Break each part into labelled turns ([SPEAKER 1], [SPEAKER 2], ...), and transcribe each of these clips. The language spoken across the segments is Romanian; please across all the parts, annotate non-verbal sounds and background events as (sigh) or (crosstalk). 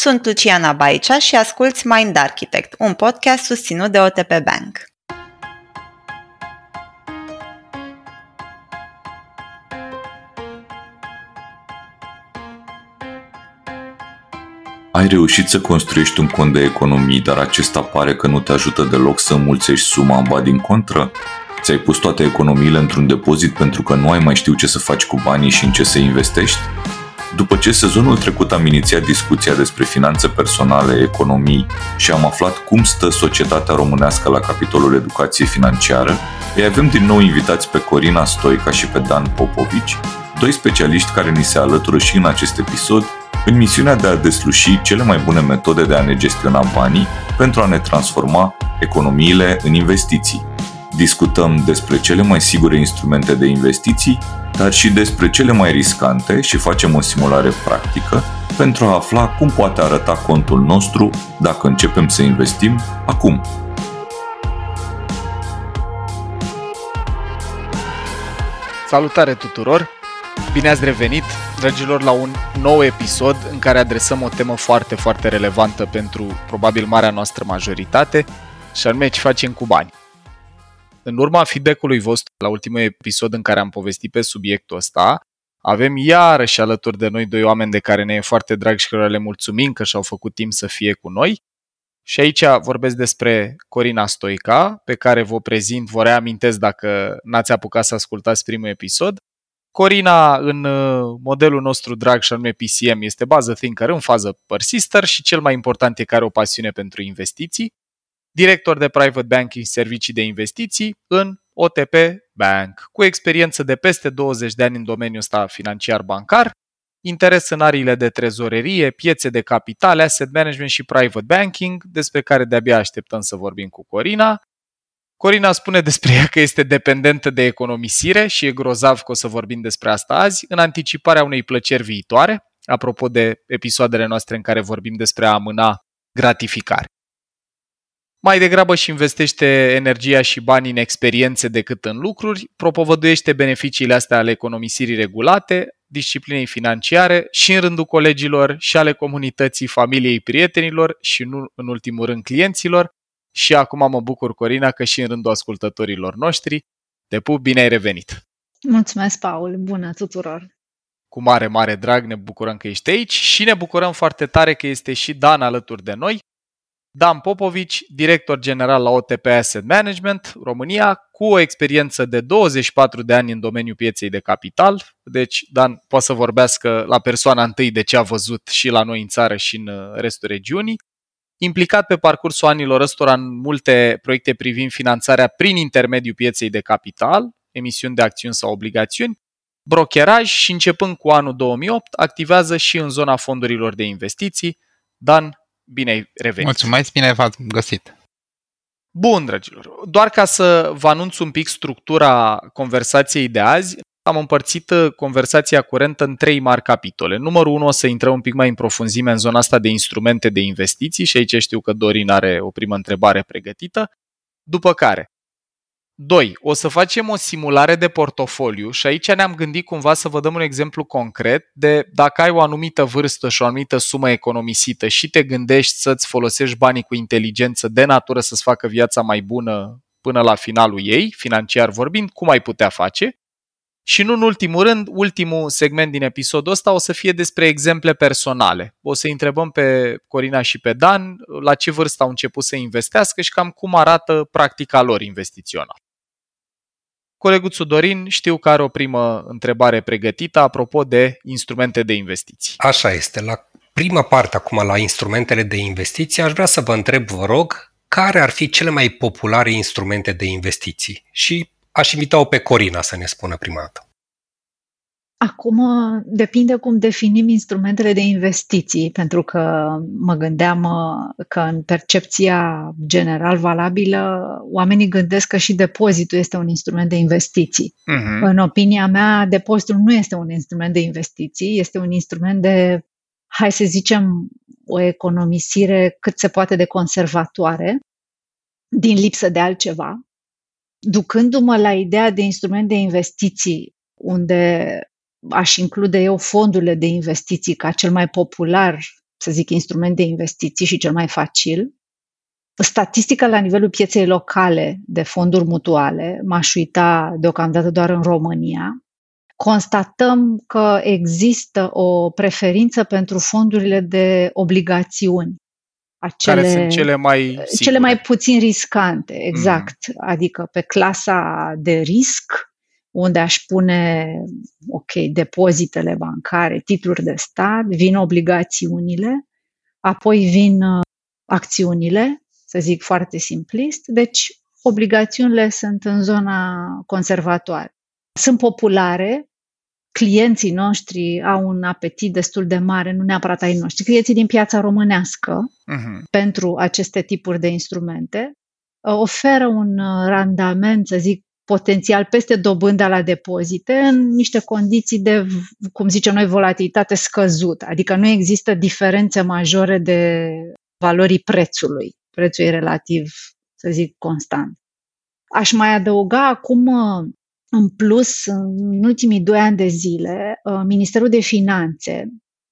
[SPEAKER 1] Sunt Luciana Baicea și asculți Mind Architect, un podcast susținut de OTP Bank.
[SPEAKER 2] Ai reușit să construiești un cont de economii, dar acesta pare că nu te ajută deloc să înmulțești suma, ba din contră? Ți-ai pus toate economiile într-un depozit pentru că nu ai mai știu ce să faci cu banii și în ce să investești? După ce sezonul trecut am inițiat discuția despre finanțe personale, economii și am aflat cum stă societatea românească la capitolul educație financiară, îi avem din nou invitați pe Corina Stoica și pe Dan Popovici, doi specialiști care ni se alătură și în acest episod în misiunea de a desluși cele mai bune metode de a ne gestiona banii pentru a ne transforma economiile în investiții. Discutăm despre cele mai sigure instrumente de investiții, dar și despre cele mai riscante și facem o simulare practică pentru a afla cum poate arăta contul nostru dacă începem să investim acum.
[SPEAKER 3] Salutare tuturor! Bine ați revenit, dragilor, la un nou episod în care adresăm o temă foarte, foarte relevantă pentru probabil marea noastră majoritate, și anume ce facem cu bani. În urma feedback-ului vostru la ultimul episod în care am povestit pe subiectul ăsta, avem iarăși alături de noi doi oameni de care ne e foarte drag și care le mulțumim că și-au făcut timp să fie cu noi. Și aici vorbesc despre Corina Stoica, pe care vă prezint, vă reamintesc dacă n-ați apucat să ascultați primul episod, Corina, în uh, modelul nostru drag și anume PCM, este bază thinker în fază persister și cel mai important e că are o pasiune pentru investiții. Director de private banking servicii de investiții în OTP Bank, cu experiență de peste 20 de ani în domeniul ăsta financiar bancar, interes în ariile de trezorerie, piețe de capital, asset management și private banking, despre care de-abia așteptăm să vorbim cu Corina, Corina spune despre ea că este dependentă de economisire și e grozav că o să vorbim despre asta azi, în anticiparea unei plăceri viitoare, apropo de episoadele noastre în care vorbim despre a amâna gratificare. Mai degrabă și investește energia și banii în experiențe decât în lucruri, propovăduiește beneficiile astea ale economisirii regulate, disciplinei financiare și în rândul colegilor și ale comunității, familiei, prietenilor și nu în ultimul rând clienților, și acum mă bucur, Corina, că și în rândul ascultătorilor noștri. Te pup, bine ai revenit!
[SPEAKER 4] Mulțumesc, Paul! Bună tuturor!
[SPEAKER 3] Cu mare, mare drag ne bucurăm că ești aici și ne bucurăm foarte tare că este și Dan alături de noi. Dan Popovici, director general la OTP Asset Management, România, cu o experiență de 24 de ani în domeniul pieței de capital. Deci, Dan poate să vorbească la persoana întâi de ce a văzut și la noi în țară și în uh, restul regiunii implicat pe parcursul anilor ăstora în multe proiecte privind finanțarea prin intermediul pieței de capital, emisiuni de acțiuni sau obligațiuni, brokeraj și începând cu anul 2008 activează și în zona fondurilor de investiții. Dan, bine ai revenit!
[SPEAKER 5] Mulțumesc, bine v-ați găsit!
[SPEAKER 3] Bun, dragilor, doar ca să vă anunț un pic structura conversației de azi, am împărțit uh, conversația curentă în trei mari capitole. Numărul 1 o să intrăm un pic mai în profunzime în zona asta de instrumente de investiții și aici știu că Dorin are o primă întrebare pregătită. După care, 2. O să facem o simulare de portofoliu și aici ne-am gândit cumva să vă dăm un exemplu concret de dacă ai o anumită vârstă și o anumită sumă economisită și te gândești să-ți folosești banii cu inteligență de natură să-ți facă viața mai bună până la finalul ei, financiar vorbind, cum ai putea face? Și nu în ultimul rând, ultimul segment din episodul ăsta o să fie despre exemple personale. O să întrebăm pe Corina și pe Dan la ce vârstă au început să investească și cam cum arată practica lor investițională. Coleguțul Dorin știu că are o primă întrebare pregătită apropo de instrumente de investiții.
[SPEAKER 6] Așa este. La prima parte, acum la instrumentele de investiții, aș vrea să vă întreb, vă rog, care ar fi cele mai populare instrumente de investiții și Aș invita-o pe Corina să ne spună prima dată.
[SPEAKER 4] Acum depinde cum definim instrumentele de investiții, pentru că mă gândeam uh, că în percepția general valabilă, oamenii gândesc că și depozitul este un instrument de investiții. Uh-huh. În opinia mea, depozitul nu este un instrument de investiții, este un instrument de, hai să zicem, o economisire cât se poate de conservatoare, din lipsă de altceva, ducându-mă la ideea de instrument de investiții, unde aș include eu fondurile de investiții ca cel mai popular să zic, instrument de investiții și cel mai facil. Statistica la nivelul pieței locale de fonduri mutuale, m-aș uita deocamdată doar în România, constatăm că există o preferință pentru fondurile de obligațiuni.
[SPEAKER 3] Acele, care sunt cele mai sigure.
[SPEAKER 4] Cele mai puțin riscante, exact. Mm. Adică pe clasa de risc, unde aș pune, ok, depozitele bancare, titluri de stat, vin obligațiunile, apoi vin uh, acțiunile, să zic foarte simplist. Deci, obligațiunile sunt în zona conservatoare. Sunt populare, clienții noștri au un apetit destul de mare, nu neapărat ai noștri, clienții din piața românească uh-huh. pentru aceste tipuri de instrumente, oferă un uh, randament, să zic, potențial peste dobânda la depozite în niște condiții de, cum zicem noi, volatilitate scăzută. Adică nu există diferențe majore de valorii prețului. Prețul e relativ, să zic, constant. Aș mai adăuga acum uh, în plus, în ultimii doi ani de zile, uh, Ministerul de Finanțe,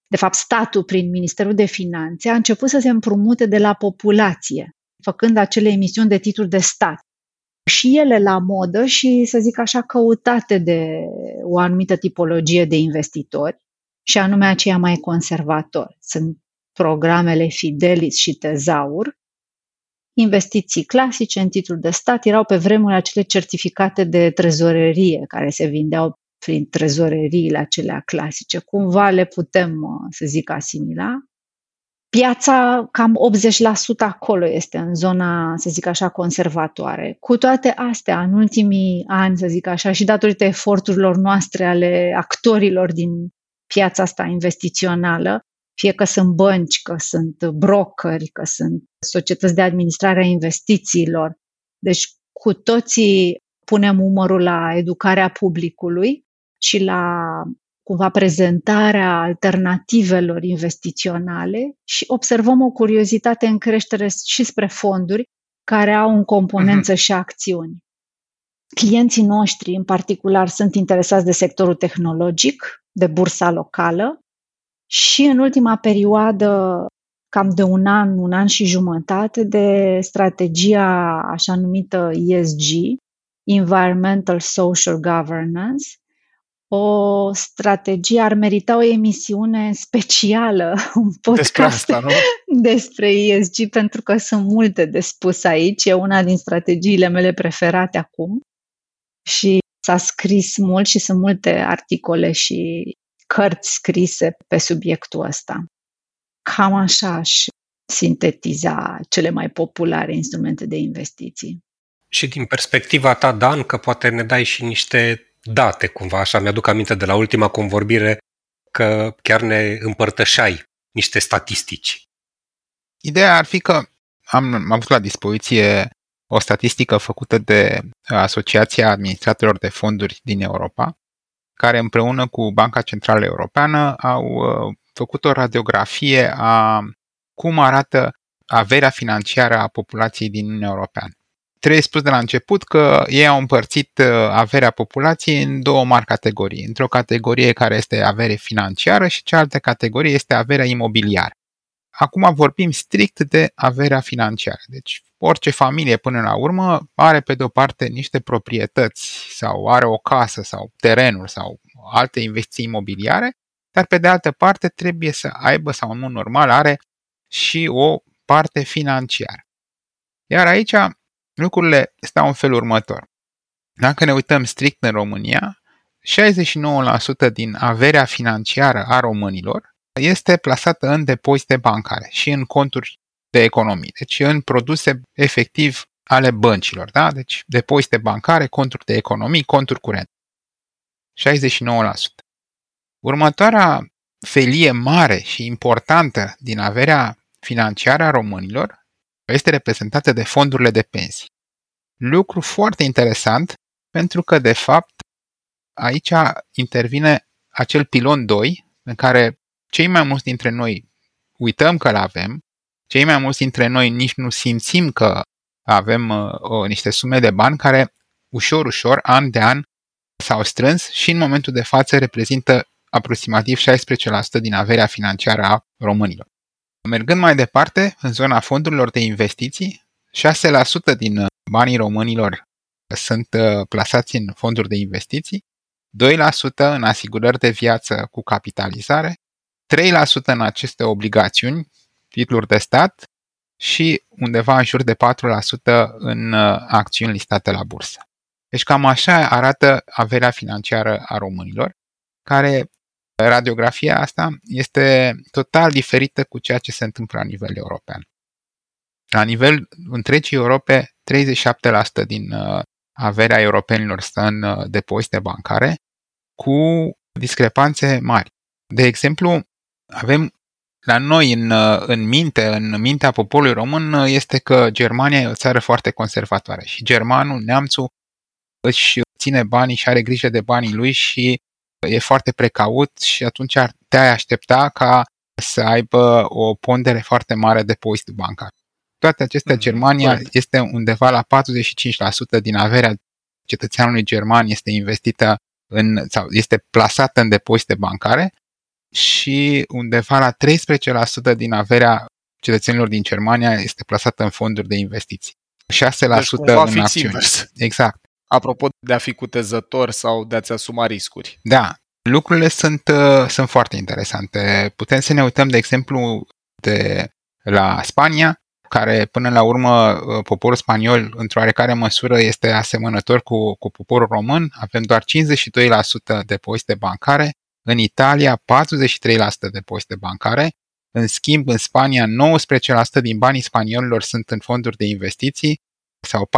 [SPEAKER 4] de fapt statul prin Ministerul de Finanțe, a început să se împrumute de la populație, făcând acele emisiuni de titluri de stat. Și ele la modă și, să zic așa, căutate de o anumită tipologie de investitori, și anume aceia mai conservatori. Sunt programele Fidelis și Tezaur, investiții clasice în titlul de stat erau pe vremuri acele certificate de trezorerie care se vindeau prin trezoreriile acelea clasice. Cumva le putem, uh, să zic, asimila. Piața, cam 80% acolo este în zona, să zic așa, conservatoare. Cu toate astea, în ultimii ani, să zic așa, și datorită eforturilor noastre ale actorilor din piața asta investițională, fie că sunt bănci, că sunt brokeri, că sunt societăți de administrare a investițiilor. Deci cu toții punem umărul la educarea publicului și la cumva prezentarea alternativelor investiționale și observăm o curiozitate în creștere și spre fonduri care au în componență uh-huh. și acțiuni. Clienții noștri, în particular, sunt interesați de sectorul tehnologic, de bursa locală, și în ultima perioadă, cam de un an, un an și jumătate, de strategia așa numită ESG, Environmental Social Governance, o strategie ar merita o emisiune specială, (laughs) un podcast despre, asta, nu? (laughs) despre ESG, pentru că sunt multe de spus aici. E una din strategiile mele preferate acum și s-a scris mult și sunt multe articole și cărți scrise pe subiectul ăsta. Cam așa aș sintetiza cele mai populare instrumente de investiții.
[SPEAKER 6] Și din perspectiva ta, Dan, că poate ne dai și niște date cumva, așa mi-aduc aminte de la ultima convorbire că chiar ne împărtășai niște statistici.
[SPEAKER 5] Ideea ar fi că am, am avut la dispoziție o statistică făcută de Asociația Administratorilor de Fonduri din Europa, care împreună cu Banca Centrală Europeană au uh, făcut o radiografie a cum arată averea financiară a populației din Uniunea Europeană. Trebuie spus de la început că ei au împărțit uh, averea populației în două mari categorii. Într-o categorie care este avere financiară și cealaltă categorie este averea imobiliară. Acum vorbim strict de averea financiară. Deci orice familie până la urmă are pe de-o parte niște proprietăți sau are o casă sau terenuri sau alte investiții imobiliare, dar pe de altă parte trebuie să aibă sau nu normal are și o parte financiară. Iar aici lucrurile stau în felul următor. Dacă ne uităm strict în România, 69% din averea financiară a românilor este plasată în depozite bancare și în conturi de economii, deci în produse efectiv ale băncilor, da? Deci depozite bancare, conturi de economii, conturi curente. 69%. Următoarea felie mare și importantă din averea financiară a românilor este reprezentată de fondurile de pensii. Lucru foarte interesant pentru că, de fapt, aici intervine acel pilon 2 în care cei mai mulți dintre noi uităm că îl avem, cei mai mulți dintre noi nici nu simțim că avem uh, niște sume de bani care ușor, ușor, an de an, s-au strâns și în momentul de față reprezintă aproximativ 16% din averea financiară a românilor. Mergând mai departe, în zona fondurilor de investiții, 6% din uh, banii românilor sunt uh, plasați în fonduri de investiții, 2% în asigurări de viață cu capitalizare, 3% în aceste obligațiuni, titluri de stat și undeva în jur de 4% în uh, acțiuni listate la bursă. Deci cam așa arată averea financiară a românilor, care radiografia asta este total diferită cu ceea ce se întâmplă la nivel european. La nivel întregii Europe, 37% din uh, averea europenilor stă în uh, depozite bancare, cu discrepanțe mari. De exemplu, avem la noi în, uh, în minte, în mintea poporului român, este că Germania e o țară foarte conservatoare și germanul, neamțul, își ține banii și are grijă de banii lui și e foarte precaut și atunci te-ai aștepta ca să aibă o pondere foarte mare de depozit bancar. Toate acestea, mm, Germania correct. este undeva la 45% din averea cetățeanului german este investită în, sau este plasată în depozite bancare și undeva la 13% din averea cetățenilor din Germania este plasată în fonduri de investiții. 6% deci, în acțiuni. Invers. Exact.
[SPEAKER 3] Apropo de a fi cutezător sau de a-ți asuma riscuri.
[SPEAKER 5] Da, lucrurile sunt, uh, sunt foarte interesante. Putem să ne uităm, de exemplu, de la Spania, care până la urmă uh, poporul spaniol într-o oarecare măsură este asemănător cu, cu poporul român. Avem doar 52% depozite bancare, în Italia 43% depozite bancare, în schimb în Spania 19% din banii spaniolilor sunt în fonduri de investiții sau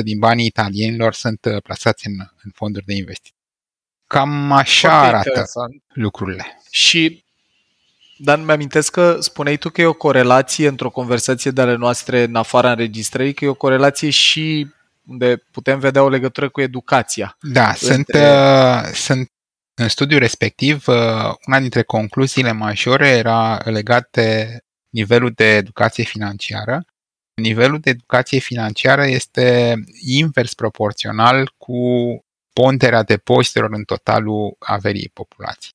[SPEAKER 5] 14% din banii italienilor sunt uh, plasați în, în fonduri de investiții. Cam așa Foarte arată interesant. lucrurile.
[SPEAKER 3] Și dar mi amintesc că spuneai tu că e o corelație într-o conversație de ale noastre în afara înregistrării, că e o corelație și unde putem vedea o legătură cu educația.
[SPEAKER 5] Da, între... sunt, uh, sunt în studiul respectiv, uh, una dintre concluziile majore era legat de nivelul de educație financiară. Nivelul de educație financiară este invers proporțional cu ponderea depozitelor în totalul averii populației.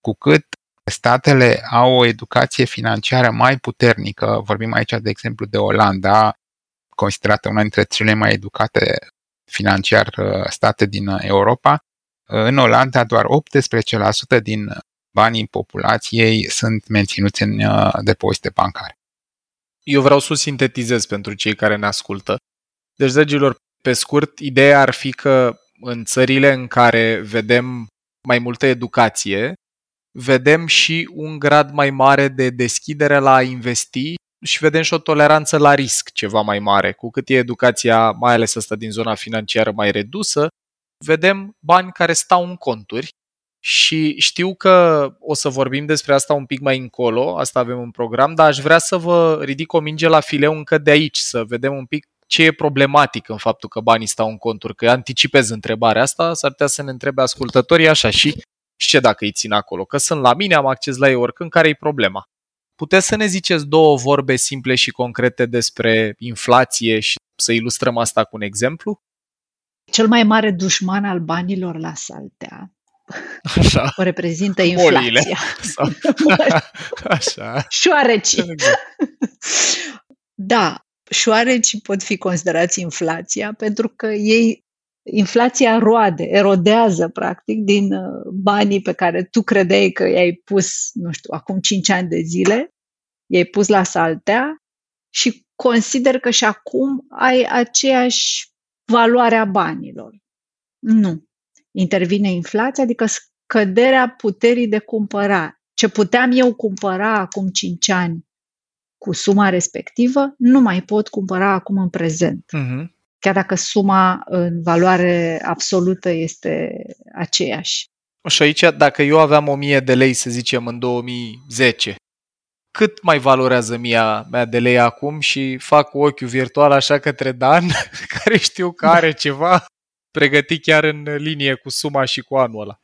[SPEAKER 5] Cu cât statele au o educație financiară mai puternică, vorbim aici de exemplu de Olanda, considerată una dintre cele mai educate financiar uh, state din Europa, uh, în Olanda doar 18% din banii populației sunt menținuți în uh, depozite bancare.
[SPEAKER 3] Eu vreau să o sintetizez pentru cei care ne ascultă. Deci, dragilor, pe scurt, ideea ar fi că în țările în care vedem mai multă educație, vedem și un grad mai mare de deschidere la a investi și vedem și o toleranță la risc ceva mai mare. Cu cât e educația, mai ales asta din zona financiară, mai redusă, vedem bani care stau în conturi și știu că o să vorbim despre asta un pic mai încolo, asta avem un program, dar aș vrea să vă ridic o minge la fileu încă de aici, să vedem un pic ce e problematic în faptul că banii stau în conturi, că anticipez întrebarea asta, s-ar putea să ne întrebe ascultătorii așa și și ce dacă îi țin acolo? Că sunt la mine, am acces la ei oricând, care e problema? Puteți să ne ziceți două vorbe simple și concrete despre inflație și să ilustrăm asta cu un exemplu?
[SPEAKER 4] Cel mai mare dușman al banilor la saltea Așa. o reprezintă inflația. Sau... (laughs) Așa. Șoarecii. Exact. Da, șoarecii pot fi considerați inflația pentru că ei inflația roade, erodează practic din uh, banii pe care tu credeai că i-ai pus, nu știu, acum 5 ani de zile, i-ai pus la saltea și consider că și acum ai aceeași valoare a banilor. Nu. Intervine inflația, adică scăderea puterii de cumpăra. Ce puteam eu cumpăra acum 5 ani cu suma respectivă, nu mai pot cumpăra acum în prezent. Uh-huh chiar dacă suma în valoare absolută este aceeași.
[SPEAKER 3] Și aici, dacă eu aveam 1000 de lei, să zicem, în 2010, cât mai valorează mia mea de lei acum și fac cu ochiul virtual așa către Dan, (laughs) care știu că are (laughs) ceva pregătit chiar în linie cu suma și cu anul ăla.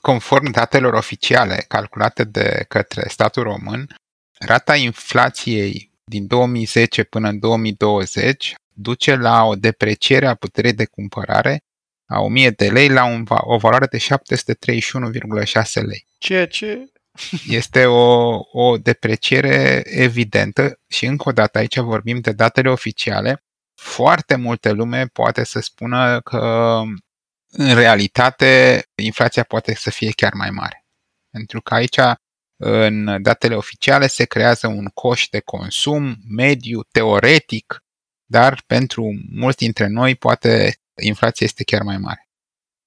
[SPEAKER 5] Conform datelor oficiale calculate de către statul român, rata inflației din 2010 până în 2020 duce la o depreciere a puterii de cumpărare a 1000 de lei la un, o valoare de 731,6 lei.
[SPEAKER 3] Ceea ce
[SPEAKER 5] Este o, o depreciere evidentă și încă o dată aici vorbim de datele oficiale. Foarte multe lume poate să spună că în realitate inflația poate să fie chiar mai mare. Pentru că aici în datele oficiale se creează un coș de consum mediu, teoretic, dar pentru mulți dintre noi poate inflația este chiar mai mare.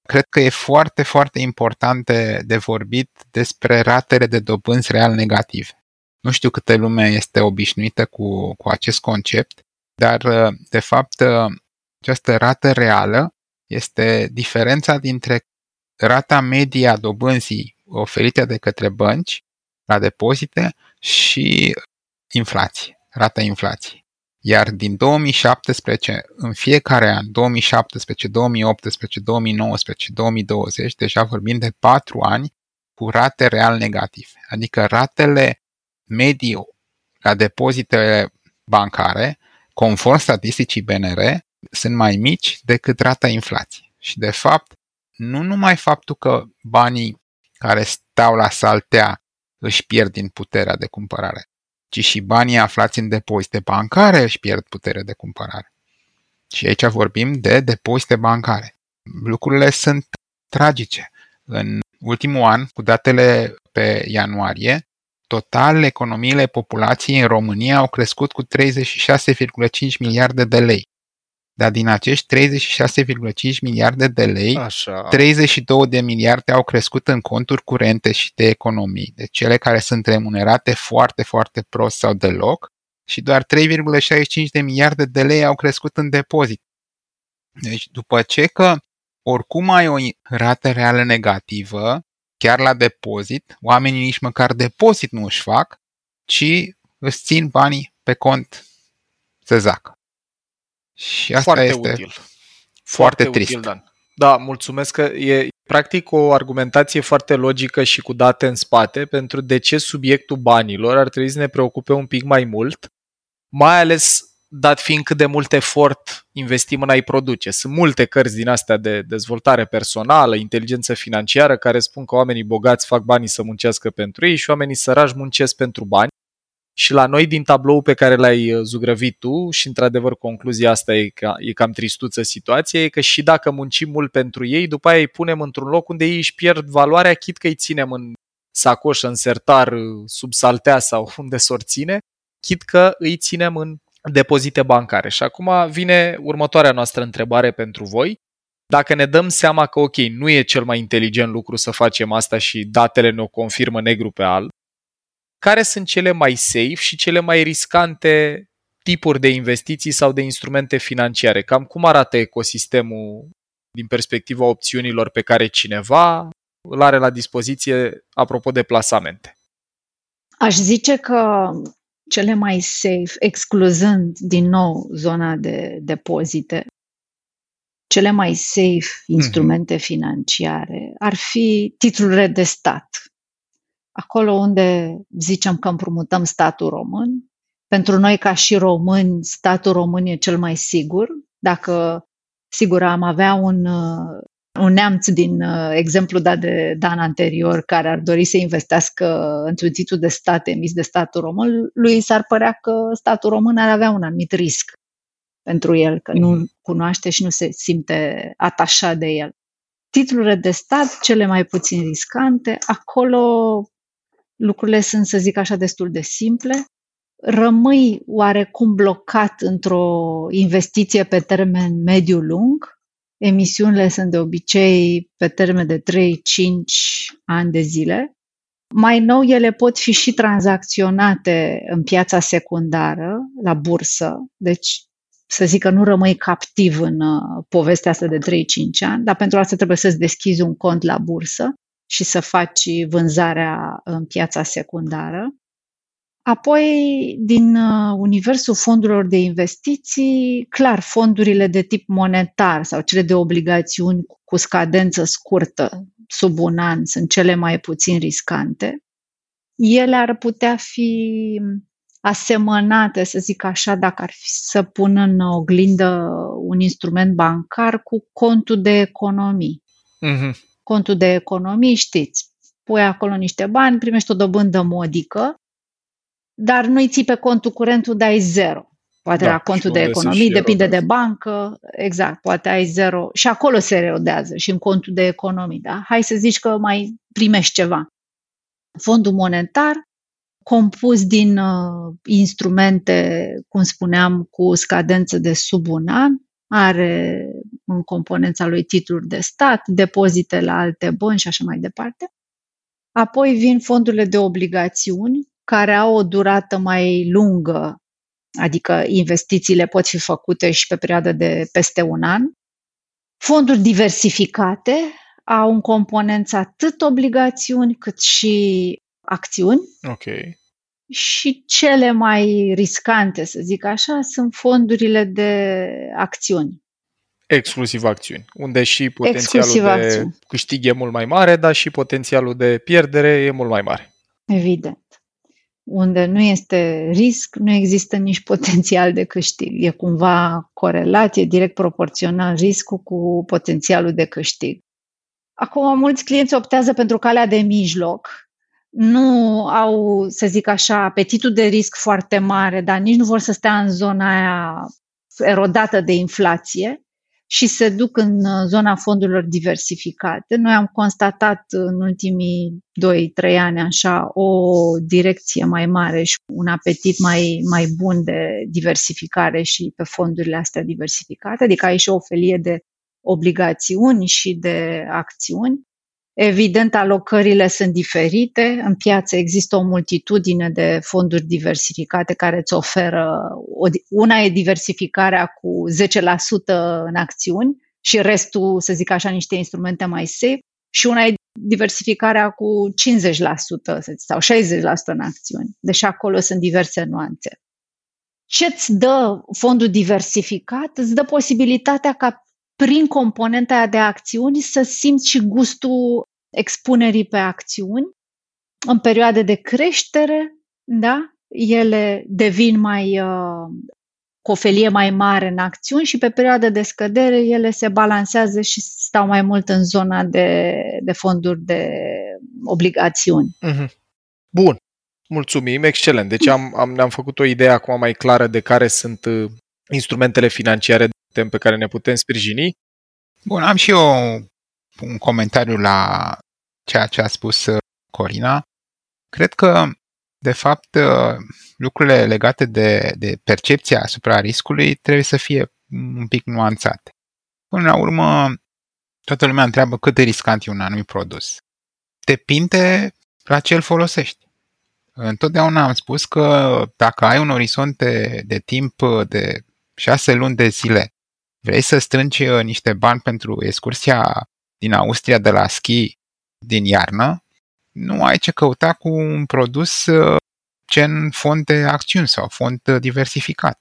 [SPEAKER 5] Cred că e foarte, foarte important de, de vorbit despre ratele de dobânzi real negative. Nu știu câte lume este obișnuită cu, cu acest concept, dar de fapt această rată reală este diferența dintre rata medie a dobânzii oferite de către bănci la depozite și inflație, rata inflației. Iar din 2017, în fiecare an, 2017, 2018, 2019, 2020, deja vorbim de 4 ani cu rate real negative. Adică ratele medii la depozitele bancare, conform statisticii BNR, sunt mai mici decât rata inflației. Și de fapt, nu numai faptul că banii care stau la saltea își pierd din puterea de cumpărare, ci și banii aflați în depozite bancare își pierd puterea de cumpărare. Și aici vorbim de depozite bancare. Lucrurile sunt tragice. În ultimul an, cu datele pe ianuarie, total economiile populației în România au crescut cu 36,5 miliarde de lei. Dar din acești 36,5 miliarde de lei, Așa. 32 de miliarde au crescut în conturi curente și de economii, de cele care sunt remunerate foarte, foarte prost sau deloc, și doar 3,65 de miliarde de lei au crescut în depozit. Deci, după ce că oricum ai o rată reală negativă, chiar la depozit, oamenii nici măcar depozit nu își fac, ci îți țin banii pe cont să zacă. Și asta
[SPEAKER 3] foarte
[SPEAKER 5] este
[SPEAKER 3] util.
[SPEAKER 5] foarte,
[SPEAKER 3] foarte
[SPEAKER 5] trist.
[SPEAKER 3] Util, Dan. Da, mulțumesc că e practic o argumentație foarte logică și cu date în spate pentru de ce subiectul banilor ar trebui să ne preocupe un pic mai mult, mai ales dat fiind cât de mult efort investim în a-i produce. Sunt multe cărți din astea de dezvoltare personală, inteligență financiară, care spun că oamenii bogați fac banii să muncească pentru ei și oamenii săraci muncesc pentru bani și la noi, din tablou pe care l-ai uh, zugrăvit tu, și într-adevăr concluzia asta e, ca, e cam tristuță situația, e că și dacă muncim mult pentru ei, după aia îi punem într-un loc unde ei își pierd valoarea, chit că îi ținem în sacoșă, în sertar, uh, sub saltea sau (laughs) unde s-or ține, chit că îi ținem în depozite bancare. Și acum vine următoarea noastră întrebare pentru voi. Dacă ne dăm seama că, ok, nu e cel mai inteligent lucru să facem asta și datele ne o confirmă negru pe alb, care sunt cele mai safe și cele mai riscante tipuri de investiții sau de instrumente financiare? Cam cum arată ecosistemul din perspectiva opțiunilor pe care cineva îl are la dispoziție apropo de plasamente?
[SPEAKER 4] Aș zice că cele mai safe, excluzând din nou zona de depozite, cele mai safe instrumente mm-hmm. financiare ar fi titlurile de stat, acolo unde zicem că împrumutăm statul român. Pentru noi, ca și români, statul român e cel mai sigur. Dacă, sigur, am avea un, uh, un neamț din uh, exemplu dat de Dan anterior, care ar dori să investească într-un titlu de stat emis de statul român, lui s-ar părea că statul român ar avea un anumit risc pentru el, că nu mhm. cunoaște și nu se simte atașat de el. Titlurile de stat, cele mai puțin riscante, acolo lucrurile sunt, să zic așa, destul de simple. Rămâi oarecum blocat într-o investiție pe termen mediu-lung. Emisiunile sunt de obicei pe termen de 3-5 ani de zile. Mai nou, ele pot fi și tranzacționate în piața secundară, la bursă, deci să zic că nu rămâi captiv în uh, povestea asta de 3-5 ani, dar pentru asta trebuie să-ți deschizi un cont la bursă și să faci vânzarea în piața secundară. Apoi, din uh, universul fondurilor de investiții, clar, fondurile de tip monetar sau cele de obligațiuni cu scadență scurtă, sub un an, sunt cele mai puțin riscante. Ele ar putea fi asemănate, să zic așa, dacă ar fi să pun în oglindă un instrument bancar cu contul de economii. Mm-hmm contul de economii, știți, pui acolo niște bani, primești o dobândă modică, dar nu-i ții pe contul curent unde ai zero. Poate da, la contul de economii, depinde de bancă, exact, poate ai zero și acolo se erodează și în contul de economii, da? Hai să zici că mai primești ceva. Fondul monetar, compus din uh, instrumente, cum spuneam, cu scadență de sub un an, are în componența lui titluri de stat, depozite la alte bănci și așa mai departe. Apoi vin fondurile de obligațiuni, care au o durată mai lungă, adică investițiile pot fi făcute și pe perioadă de peste un an. Fonduri diversificate au în componență atât obligațiuni cât și acțiuni.
[SPEAKER 3] Ok.
[SPEAKER 4] Și cele mai riscante, să zic așa, sunt fondurile de acțiuni.
[SPEAKER 3] Exclusiv acțiuni, unde și potențialul Exclusiv de acțiuni. câștig e mult mai mare, dar și potențialul de pierdere e mult mai mare.
[SPEAKER 4] Evident. Unde nu este risc, nu există nici potențial de câștig. E cumva corelat, e direct proporțional riscul cu potențialul de câștig. Acum, mulți clienți optează pentru calea de mijloc, nu au, să zic așa, apetitul de risc foarte mare, dar nici nu vor să stea în zona aia erodată de inflație și se duc în uh, zona fondurilor diversificate. Noi am constatat în ultimii 2-3 ani așa o direcție mai mare și un apetit mai, mai bun de diversificare și pe fondurile astea diversificate, adică ai și o felie de obligațiuni și de acțiuni. Evident, alocările sunt diferite. În piață există o multitudine de fonduri diversificate care îți oferă. Una e diversificarea cu 10% în acțiuni și restul, să zic așa, niște instrumente mai safe. Și una e diversificarea cu 50% sau 60% în acțiuni. Deși acolo sunt diverse nuanțe. Ce îți dă fondul diversificat? Îți dă posibilitatea ca prin componenta aia de acțiuni să simți și gustul expunerii pe acțiuni. În perioade de creștere, da, ele devin mai uh, cu o felie mai mare în acțiuni și pe perioade de scădere ele se balansează și stau mai mult în zona de, de fonduri de obligațiuni.
[SPEAKER 3] Mm-hmm. Bun, mulțumim, excelent. Deci am, am, ne-am făcut o idee acum mai clară de care sunt uh, instrumentele financiare pe care ne putem sprijini.
[SPEAKER 5] Bun, am și eu un comentariu la ceea ce a spus uh, Corina. Cred că, de fapt, uh, lucrurile legate de, de percepția asupra riscului trebuie să fie un pic nuanțate. Până la urmă, toată lumea întreabă cât de riscant e un anumit produs. Depinde la ce îl folosești. Întotdeauna am spus că dacă ai un orizont de, de timp de șase luni de zile, vrei să strângi uh, niște bani pentru excursia din Austria de la schi din iarnă, nu ai ce căuta cu un produs uh, gen fond de acțiuni sau fond uh, diversificat.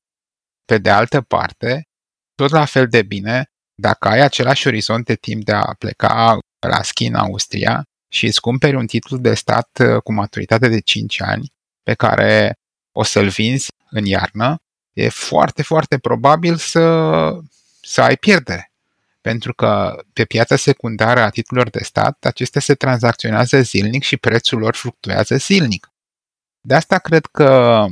[SPEAKER 5] Pe de altă parte, tot la fel de bine, dacă ai același orizont de timp de a pleca la schi în Austria și îți cumperi un titlu de stat cu maturitate de 5 ani pe care o să-l vinzi în iarnă, e foarte, foarte probabil să, să ai pierdere. Pentru că pe piața secundară a titlurilor de stat, acestea se tranzacționează zilnic și prețul lor fluctuează zilnic. De asta cred că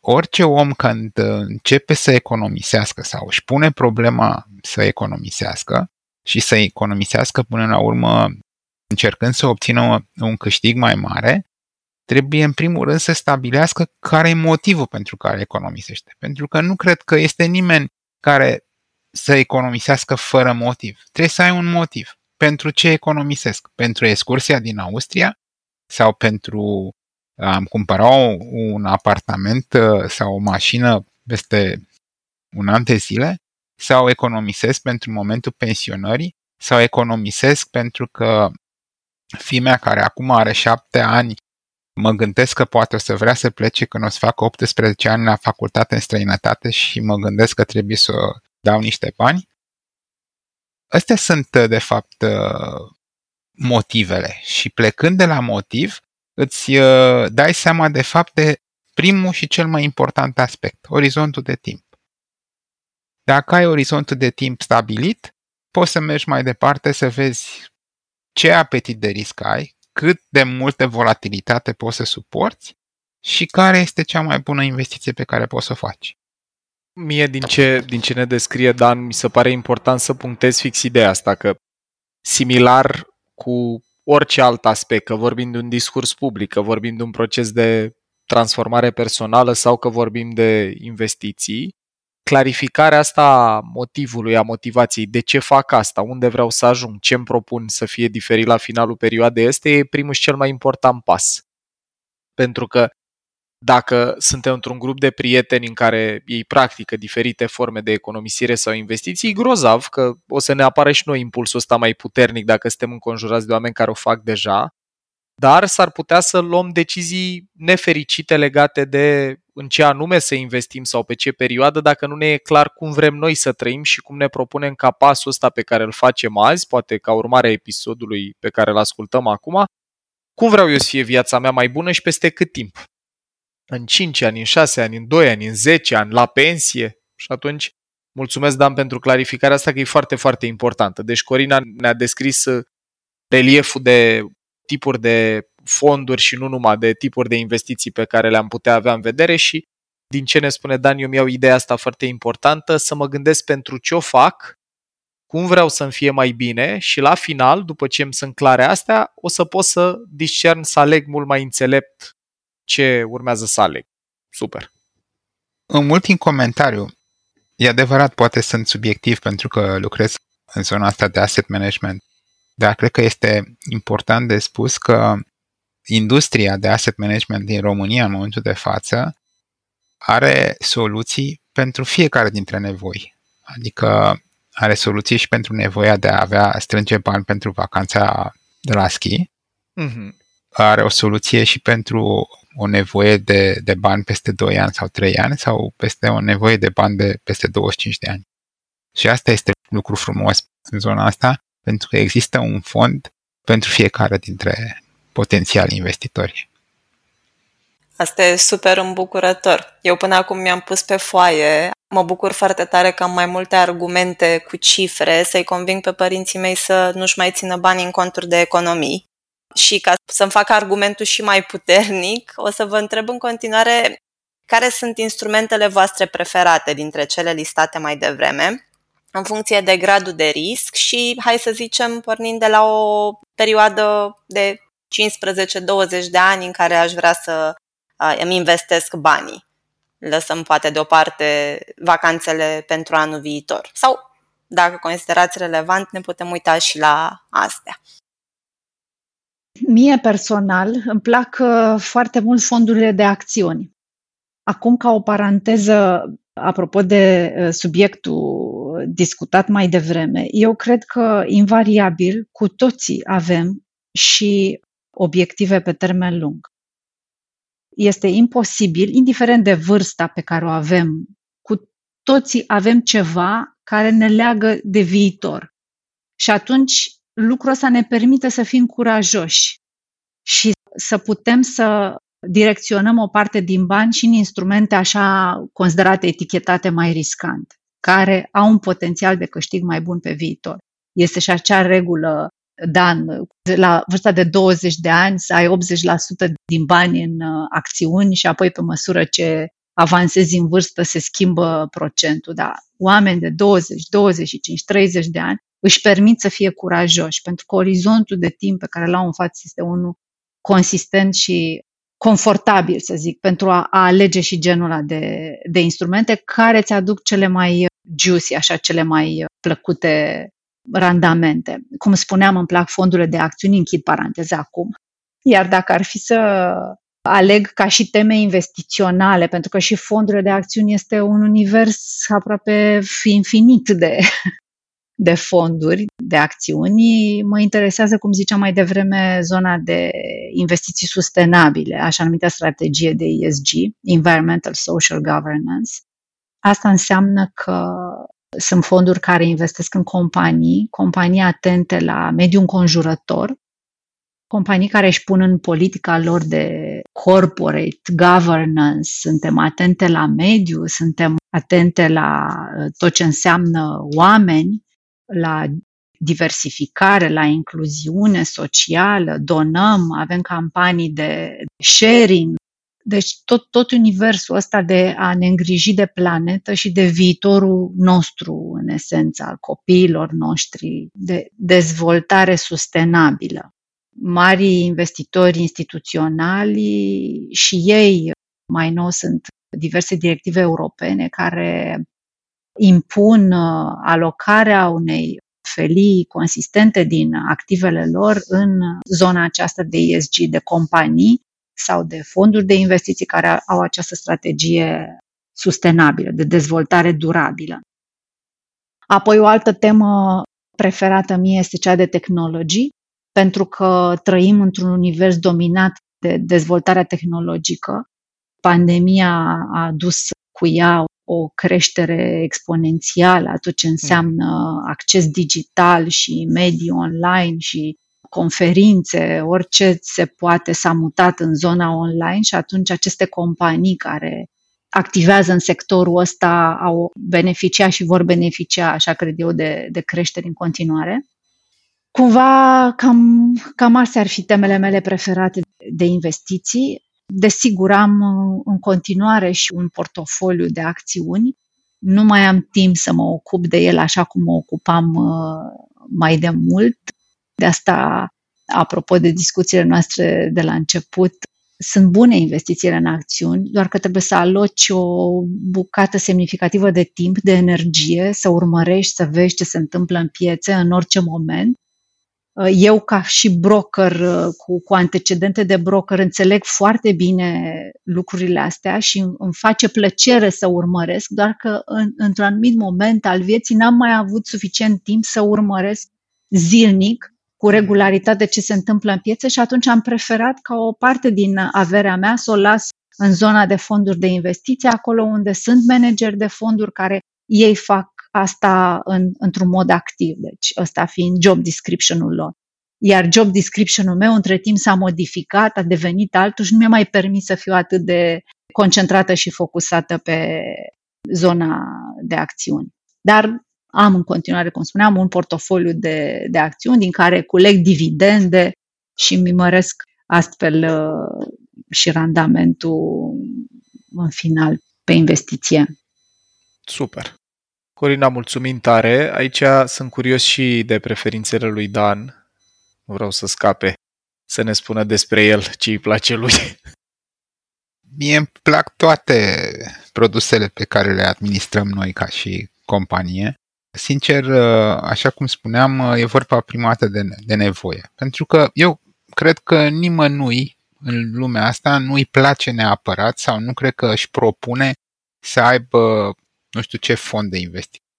[SPEAKER 5] orice om când începe să economisească sau își pune problema să economisească și să economisească până la urmă încercând să obțină un câștig mai mare, trebuie în primul rând să stabilească care e motivul pentru care economisește. Pentru că nu cred că este nimeni care să economisească fără motiv. Trebuie să ai un motiv. Pentru ce economisesc? Pentru excursia din Austria sau pentru am cumpărat un apartament uh, sau o mașină peste un an de zile? Sau economisesc pentru momentul pensionării? Sau economisesc pentru că fimea care acum are șapte ani mă gândesc că poate o să vrea să plece când o să facă 18 ani la facultate în străinătate și mă gândesc că trebuie să dau niște bani. Astea sunt, de fapt, motivele și plecând de la motiv, îți uh, dai seama, de fapt, de primul și cel mai important aspect, orizontul de timp. Dacă ai orizontul de timp stabilit, poți să mergi mai departe să vezi ce apetit de risc ai, cât de multă volatilitate poți să suporți și care este cea mai bună investiție pe care poți să o faci.
[SPEAKER 3] Mie, din ce, din ce ne descrie Dan, mi se pare important să punctez fix ideea asta, că similar cu orice alt aspect, că vorbim de un discurs public, că vorbim de un proces de transformare personală sau că vorbim de investiții, clarificarea asta a motivului, a motivației, de ce fac asta, unde vreau să ajung, ce îmi propun să fie diferit la finalul perioadei este e primul și cel mai important pas. Pentru că dacă suntem într-un grup de prieteni în care ei practică diferite forme de economisire sau investiții, e grozav că o să ne apară și noi impulsul ăsta mai puternic dacă suntem înconjurați de oameni care o fac deja, dar s-ar putea să luăm decizii nefericite legate de în ce anume să investim sau pe ce perioadă, dacă nu ne e clar cum vrem noi să trăim și cum ne propunem ca pasul ăsta pe care îl facem azi, poate ca urmare a episodului pe care îl ascultăm acum, cum vreau eu să fie viața mea mai bună și peste cât timp în 5 ani, în 6 ani, în 2 ani, în 10 ani, la pensie. Și atunci, mulțumesc, Dan, pentru clarificarea asta, că e foarte, foarte importantă. Deci Corina ne-a descris uh, relieful de tipuri de fonduri și nu numai de tipuri de investiții pe care le-am putea avea în vedere și din ce ne spune Dan, eu mi-au ideea asta foarte importantă, să mă gândesc pentru ce o fac, cum vreau să-mi fie mai bine și la final, după ce îmi sunt clare astea, o să pot să discern, să aleg mult mai înțelept ce urmează să aleg. Super.
[SPEAKER 5] Un ultim comentariu. E adevărat, poate sunt subiectiv pentru că lucrez în zona asta de asset management, dar cred că este important de spus că industria de asset management din România în momentul de față are soluții pentru fiecare dintre nevoi. Adică are soluții și pentru nevoia de a avea strânge bani pentru vacanța de la schi. Mm-hmm. Are o soluție și pentru o nevoie de, de bani peste 2 ani sau 3 ani sau peste o nevoie de bani de peste 25 de ani. Și asta este lucru frumos în zona asta, pentru că există un fond pentru fiecare dintre potențiali investitori.
[SPEAKER 1] Asta e super îmbucurător. Eu până acum mi-am pus pe foaie, mă bucur foarte tare că am mai multe argumente cu cifre să-i conving pe părinții mei să nu-și mai țină bani în conturi de economii. Și ca să-mi fac argumentul și mai puternic, o să vă întreb în continuare care sunt instrumentele voastre preferate dintre cele listate mai devreme, în funcție de gradul de risc și, hai să zicem, pornind de la o perioadă de 15-20 de ani în care aș vrea să îmi investesc banii. Lăsăm poate deoparte vacanțele pentru anul viitor. Sau, dacă considerați relevant, ne putem uita și la astea.
[SPEAKER 4] Mie personal îmi plac uh, foarte mult fondurile de acțiuni. Acum, ca o paranteză, apropo de uh, subiectul discutat mai devreme, eu cred că invariabil cu toții avem și obiective pe termen lung. Este imposibil, indiferent de vârsta pe care o avem, cu toții avem ceva care ne leagă de viitor. Și atunci lucrul ăsta ne permite să fim curajoși și să putem să direcționăm o parte din bani și în instrumente așa considerate etichetate mai riscante, care au un potențial de câștig mai bun pe viitor. Este și acea regulă, Dan, la vârsta de 20 de ani să ai 80% din bani în uh, acțiuni și apoi pe măsură ce avansezi în vârstă se schimbă procentul. Da, oameni de 20, 25, 30 de ani își permit să fie curajoși, pentru că orizontul de timp pe care l-au în față este unul consistent și confortabil, să zic, pentru a, a alege și genul ăla de, de instrumente care îți aduc cele mai juicy, așa, cele mai plăcute randamente. Cum spuneam, îmi plac fondurile de acțiuni, închid paranteza acum. Iar dacă ar fi să aleg ca și teme investiționale, pentru că și fondurile de acțiuni este un univers aproape infinit de, de fonduri, de acțiuni, mă interesează, cum ziceam mai devreme, zona de investiții sustenabile, așa numită strategie de ESG, Environmental Social Governance. Asta înseamnă că sunt fonduri care investesc în companii, companii atente la mediul înconjurător, companii care își pun în politica lor de corporate governance, suntem atente la mediu, suntem atente la tot ce înseamnă oameni, la diversificare, la incluziune socială, donăm, avem campanii de sharing. Deci tot, tot universul ăsta de a ne îngriji de planetă și de viitorul nostru, în esență, al copiilor noștri, de dezvoltare sustenabilă. Mari investitori instituționali și ei, mai nou, sunt diverse directive europene care impun uh, alocarea unei felii consistente din activele lor în zona aceasta de ESG, de companii sau de fonduri de investiții care au această strategie sustenabilă, de dezvoltare durabilă. Apoi o altă temă preferată mie este cea de tehnologii, pentru că trăim într-un univers dominat de dezvoltarea tehnologică. Pandemia a adus cu ea o creștere exponențială a tot ce înseamnă acces digital și mediu online și conferințe, orice se poate s-a mutat în zona online și atunci aceste companii care activează în sectorul ăsta au beneficiat și vor beneficia, așa cred eu, de, de creștere în continuare. Cumva cam, cam astea ar fi temele mele preferate de investiții. Desigur, am uh, în continuare și un portofoliu de acțiuni. Nu mai am timp să mă ocup de el așa cum mă ocupam uh, mai de mult. De asta, apropo de discuțiile noastre de la început, sunt bune investițiile în acțiuni, doar că trebuie să aloci o bucată semnificativă de timp, de energie, să urmărești, să vezi ce se întâmplă în piețe în orice moment Uh, eu, ca și broker uh, cu, cu antecedente de broker, înțeleg foarte bine lucrurile astea și îmi face plăcere să urmăresc, doar că în, într-un anumit moment al vieții n-am mai avut suficient timp să urmăresc zilnic, cu regularitate, ce se întâmplă în piețe și atunci am preferat ca o parte din averea mea să o las în zona de fonduri de investiție, acolo unde sunt manageri de fonduri care ei fac asta în, într-un mod activ, deci ăsta fiind job description-ul lor. Iar job description-ul meu între timp s-a modificat, a devenit altul și nu mi-a mai permis să fiu atât de concentrată și focusată pe zona de acțiuni. Dar am în continuare, cum spuneam, un portofoliu de, de acțiuni din care culeg dividende și mi măresc astfel uh, și randamentul în final pe investiție.
[SPEAKER 3] Super. Corina, mulțumim tare. Aici sunt curios și de preferințele lui Dan. Nu vreau să scape să ne spună despre el ce îi place lui.
[SPEAKER 5] Mie îmi plac toate produsele pe care le administrăm noi ca și companie. Sincer, așa cum spuneam, e vorba prima dată de, de nevoie. Pentru că eu cred că nimănui în lumea asta nu îi place neapărat sau nu cred că își propune să aibă nu știu ce fond de investiții.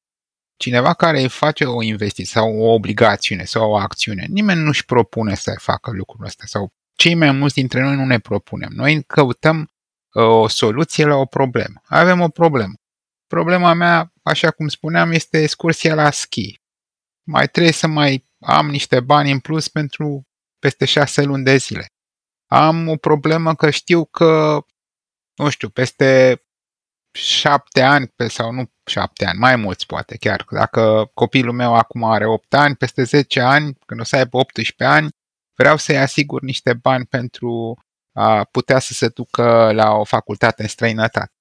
[SPEAKER 5] Cineva care îi face o investiție sau o obligațiune sau o acțiune, nimeni nu-și propune să facă lucrul ăsta sau cei mai mulți dintre noi nu ne propunem. Noi căutăm uh, o soluție la o problemă. Avem o problemă. Problema mea, așa cum spuneam, este excursia la schi. Mai trebuie să mai am niște bani în plus pentru peste șase luni de zile. Am o problemă că știu că, nu știu, peste șapte ani sau nu șapte ani, mai mulți poate chiar. Dacă copilul meu acum are 8 ani, peste 10 ani, când o să aibă 18 ani, vreau să-i asigur niște bani pentru a putea să se ducă la o facultate în străinătate.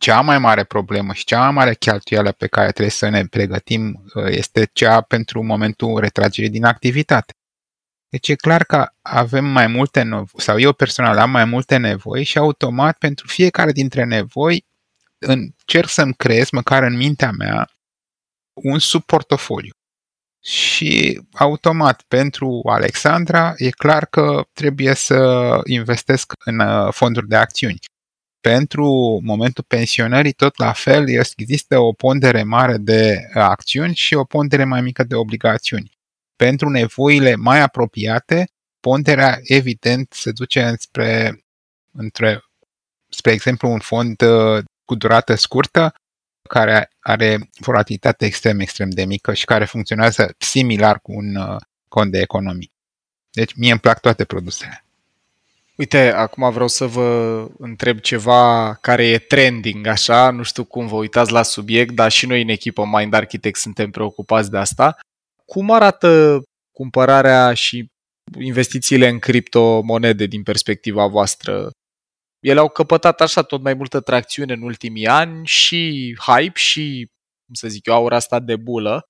[SPEAKER 5] Cea mai mare problemă și cea mai mare cheltuială pe care trebuie să ne pregătim uh, este cea pentru momentul retragerii din activitate. Deci e clar că avem mai multe nevoi, sau eu personal am mai multe nevoi și automat pentru fiecare dintre nevoi încerc să-mi creez, măcar în mintea mea, un subportofoliu. Și automat pentru Alexandra e clar că trebuie să investesc în uh, fonduri de acțiuni. Pentru momentul pensionării, tot la fel, există o pondere mare de acțiuni și o pondere mai mică de obligațiuni. Pentru nevoile mai apropiate, ponderea evident se duce spre, între, spre exemplu, un fond uh, cu durată scurtă, care are volatilitate extrem, extrem de mică și care funcționează similar cu un uh, cont de economii. Deci mie îmi plac toate produsele.
[SPEAKER 3] Uite, acum vreau să vă întreb ceva care e trending, așa, nu știu cum vă uitați la subiect, dar și noi în echipă Mind Architect suntem preocupați de asta. Cum arată cumpărarea și investițiile în criptomonede din perspectiva voastră? Ele au căpătat așa tot mai multă tracțiune în ultimii ani și hype și, cum să zic eu, aura asta de bulă.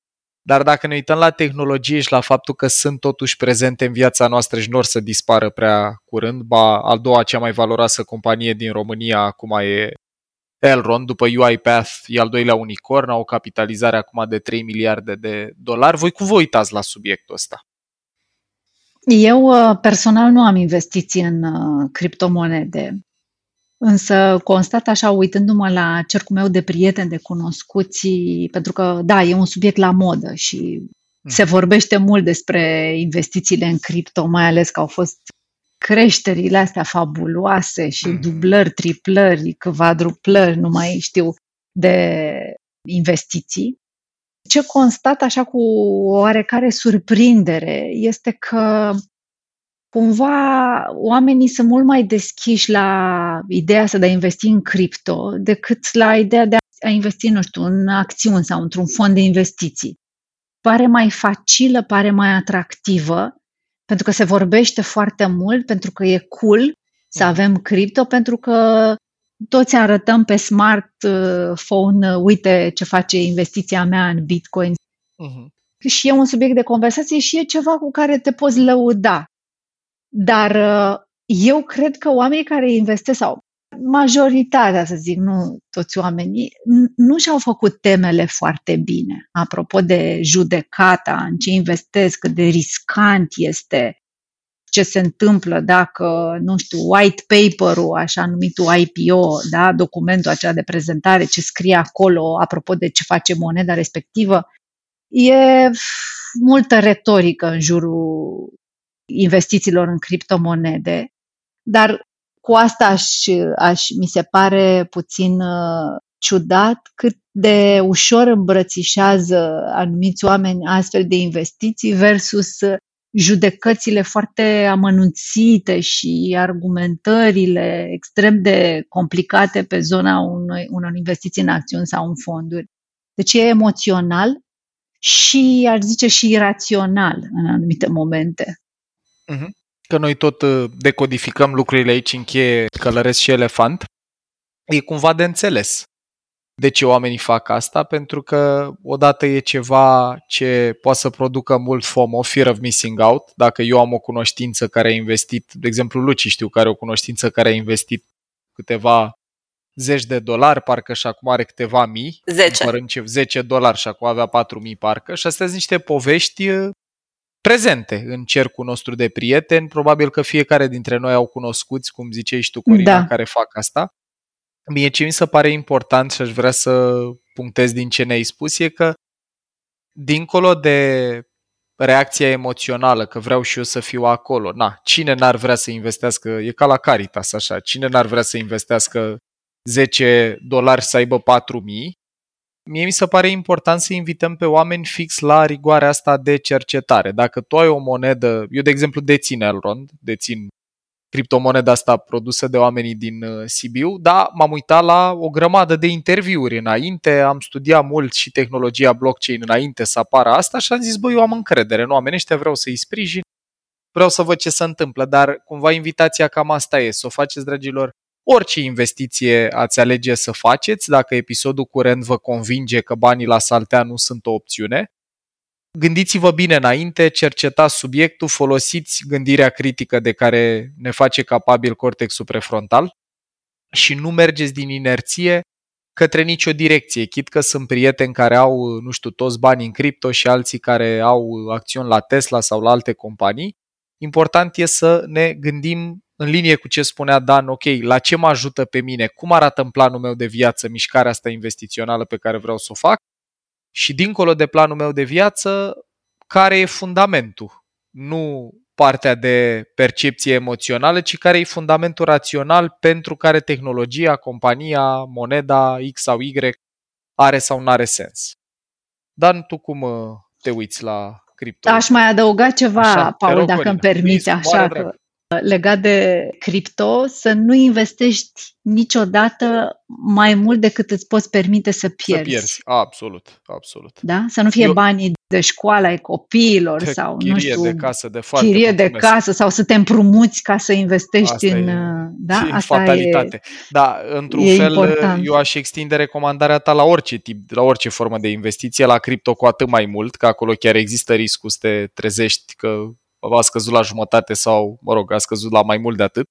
[SPEAKER 3] Dar dacă ne uităm la tehnologie și la faptul că sunt totuși prezente în viața noastră și nu or să dispară prea curând, ba al doua cea mai valoroasă companie din România acum e Elrond, după UiPath e al doilea unicorn, au o capitalizare acum de 3 miliarde de dolari. Voi cum vă uitați la subiectul ăsta?
[SPEAKER 4] Eu uh, personal nu am investiții în uh, criptomonede, însă constat așa, uitându-mă la cercul meu de prieteni, de cunoscuți, pentru că, da, e un subiect la modă și mm. se vorbește mult despre investițiile în cripto, mai ales că au fost creșterile astea fabuloase și mm. dublări, triplări, quadruplări, nu mai știu, de investiții. Ce constat așa cu oarecare surprindere este că cumva oamenii sunt mult mai deschiși la ideea asta de a investi în cripto decât la ideea de a investi, nu știu, în acțiuni sau într-un fond de investiții. Pare mai facilă, pare mai atractivă pentru că se vorbește foarte mult, pentru că e cool să mm. avem cripto, pentru că toți arătăm pe smartphone, uite ce face investiția mea în Bitcoin. Uh-huh. Și e un subiect de conversație și e ceva cu care te poți lăuda. Dar uh, eu cred că oamenii care investesc sau majoritatea, să zic, nu toți oamenii, nu și-au făcut temele foarte bine. Apropo de judecata, în ce investesc, cât de riscant este, ce se întâmplă dacă, nu știu, white paper-ul, așa numitul IPO, da, documentul acela de prezentare, ce scrie acolo apropo de ce face moneda respectivă, e multă retorică în jurul investițiilor în criptomonede, dar cu asta aș, aș, mi se pare puțin uh, ciudat cât de ușor îmbrățișează anumiți oameni astfel de investiții versus uh, judecățile foarte amănunțite și argumentările extrem de complicate pe zona unei, unor investiții în acțiuni sau în fonduri. Deci e emoțional și, aș zice, și irațional în anumite momente.
[SPEAKER 3] Uh-huh că noi tot uh, decodificăm lucrurile aici în cheie călăresc și elefant, e cumva de înțeles de ce oamenii fac asta, pentru că odată e ceva ce poate să producă mult FOMO, fear of missing out. Dacă eu am o cunoștință care a investit, de exemplu Luci știu care are o cunoștință care a investit câteva zeci de dolari, parcă și acum are câteva mii.
[SPEAKER 1] 10.
[SPEAKER 3] 10 dolari și acum avea 4 mii parcă. Și astea sunt niște povești uh, prezente în cercul nostru de prieteni. Probabil că fiecare dintre noi au cunoscuți, cum ziceai și tu, Corina, da. care fac asta. Mie ce mi se pare important și aș vrea să punctez din ce ne-ai spus e că dincolo de reacția emoțională, că vreau și eu să fiu acolo. Na, cine n-ar vrea să investească, e ca la Caritas așa, cine n-ar vrea să investească 10 dolari să aibă 4000, mie mi se pare important să invităm pe oameni fix la rigoarea asta de cercetare. Dacă tu ai o monedă, eu de exemplu dețin Elrond, dețin criptomoneda asta produsă de oamenii din uh, Sibiu, da, m-am uitat la o grămadă de interviuri înainte, am studiat mult și tehnologia blockchain înainte să apară asta și am zis, băi, eu am încredere în oamenii ăștia, vreau să-i sprijin, vreau să văd ce se întâmplă, dar cumva invitația cam asta e, să o faceți, dragilor, orice investiție ați alege să faceți, dacă episodul curent vă convinge că banii la saltea nu sunt o opțiune, gândiți-vă bine înainte, cercetați subiectul, folosiți gândirea critică de care ne face capabil cortexul prefrontal și nu mergeți din inerție către nicio direcție, chit că sunt prieteni care au, nu știu, toți banii în cripto și alții care au acțiuni la Tesla sau la alte companii. Important e să ne gândim în linie cu ce spunea Dan, ok, la ce mă ajută pe mine, cum arată în planul meu de viață mișcarea asta investițională pe care vreau să o fac? Și dincolo de planul meu de viață, care e fundamentul, nu partea de percepție emoțională, ci care e fundamentul rațional pentru care tehnologia, compania, moneda X sau Y are sau nu are sens. Dan, tu cum uh, te uiți la cripto?
[SPEAKER 4] Aș mai adăuga ceva, așa, Paul, rog, dacă îmi permiți, așa că legat de cripto, să nu investești niciodată mai mult decât îți poți permite să pierzi.
[SPEAKER 3] Să pierzi, absolut, absolut.
[SPEAKER 4] Da? Să nu fie Eu... banii de școală ai copiilor
[SPEAKER 3] De
[SPEAKER 4] sau,
[SPEAKER 3] chirie
[SPEAKER 4] nu știu,
[SPEAKER 3] de casă de foarte
[SPEAKER 4] chirie de
[SPEAKER 3] mulțumesc.
[SPEAKER 4] casă sau să te împrumuți ca să investești
[SPEAKER 3] Asta
[SPEAKER 4] în...
[SPEAKER 3] e-
[SPEAKER 4] uh, da?
[SPEAKER 3] e
[SPEAKER 4] Asta
[SPEAKER 3] fatalitate.
[SPEAKER 4] e...
[SPEAKER 3] Da, într-un
[SPEAKER 4] e
[SPEAKER 3] fel,
[SPEAKER 4] important.
[SPEAKER 3] eu aș extinde recomandarea ta la orice tip, la orice formă de investiție, la cripto cu atât mai mult, că acolo chiar există riscul să te trezești că a scăzut la jumătate sau, mă rog, a scăzut la mai mult de atât,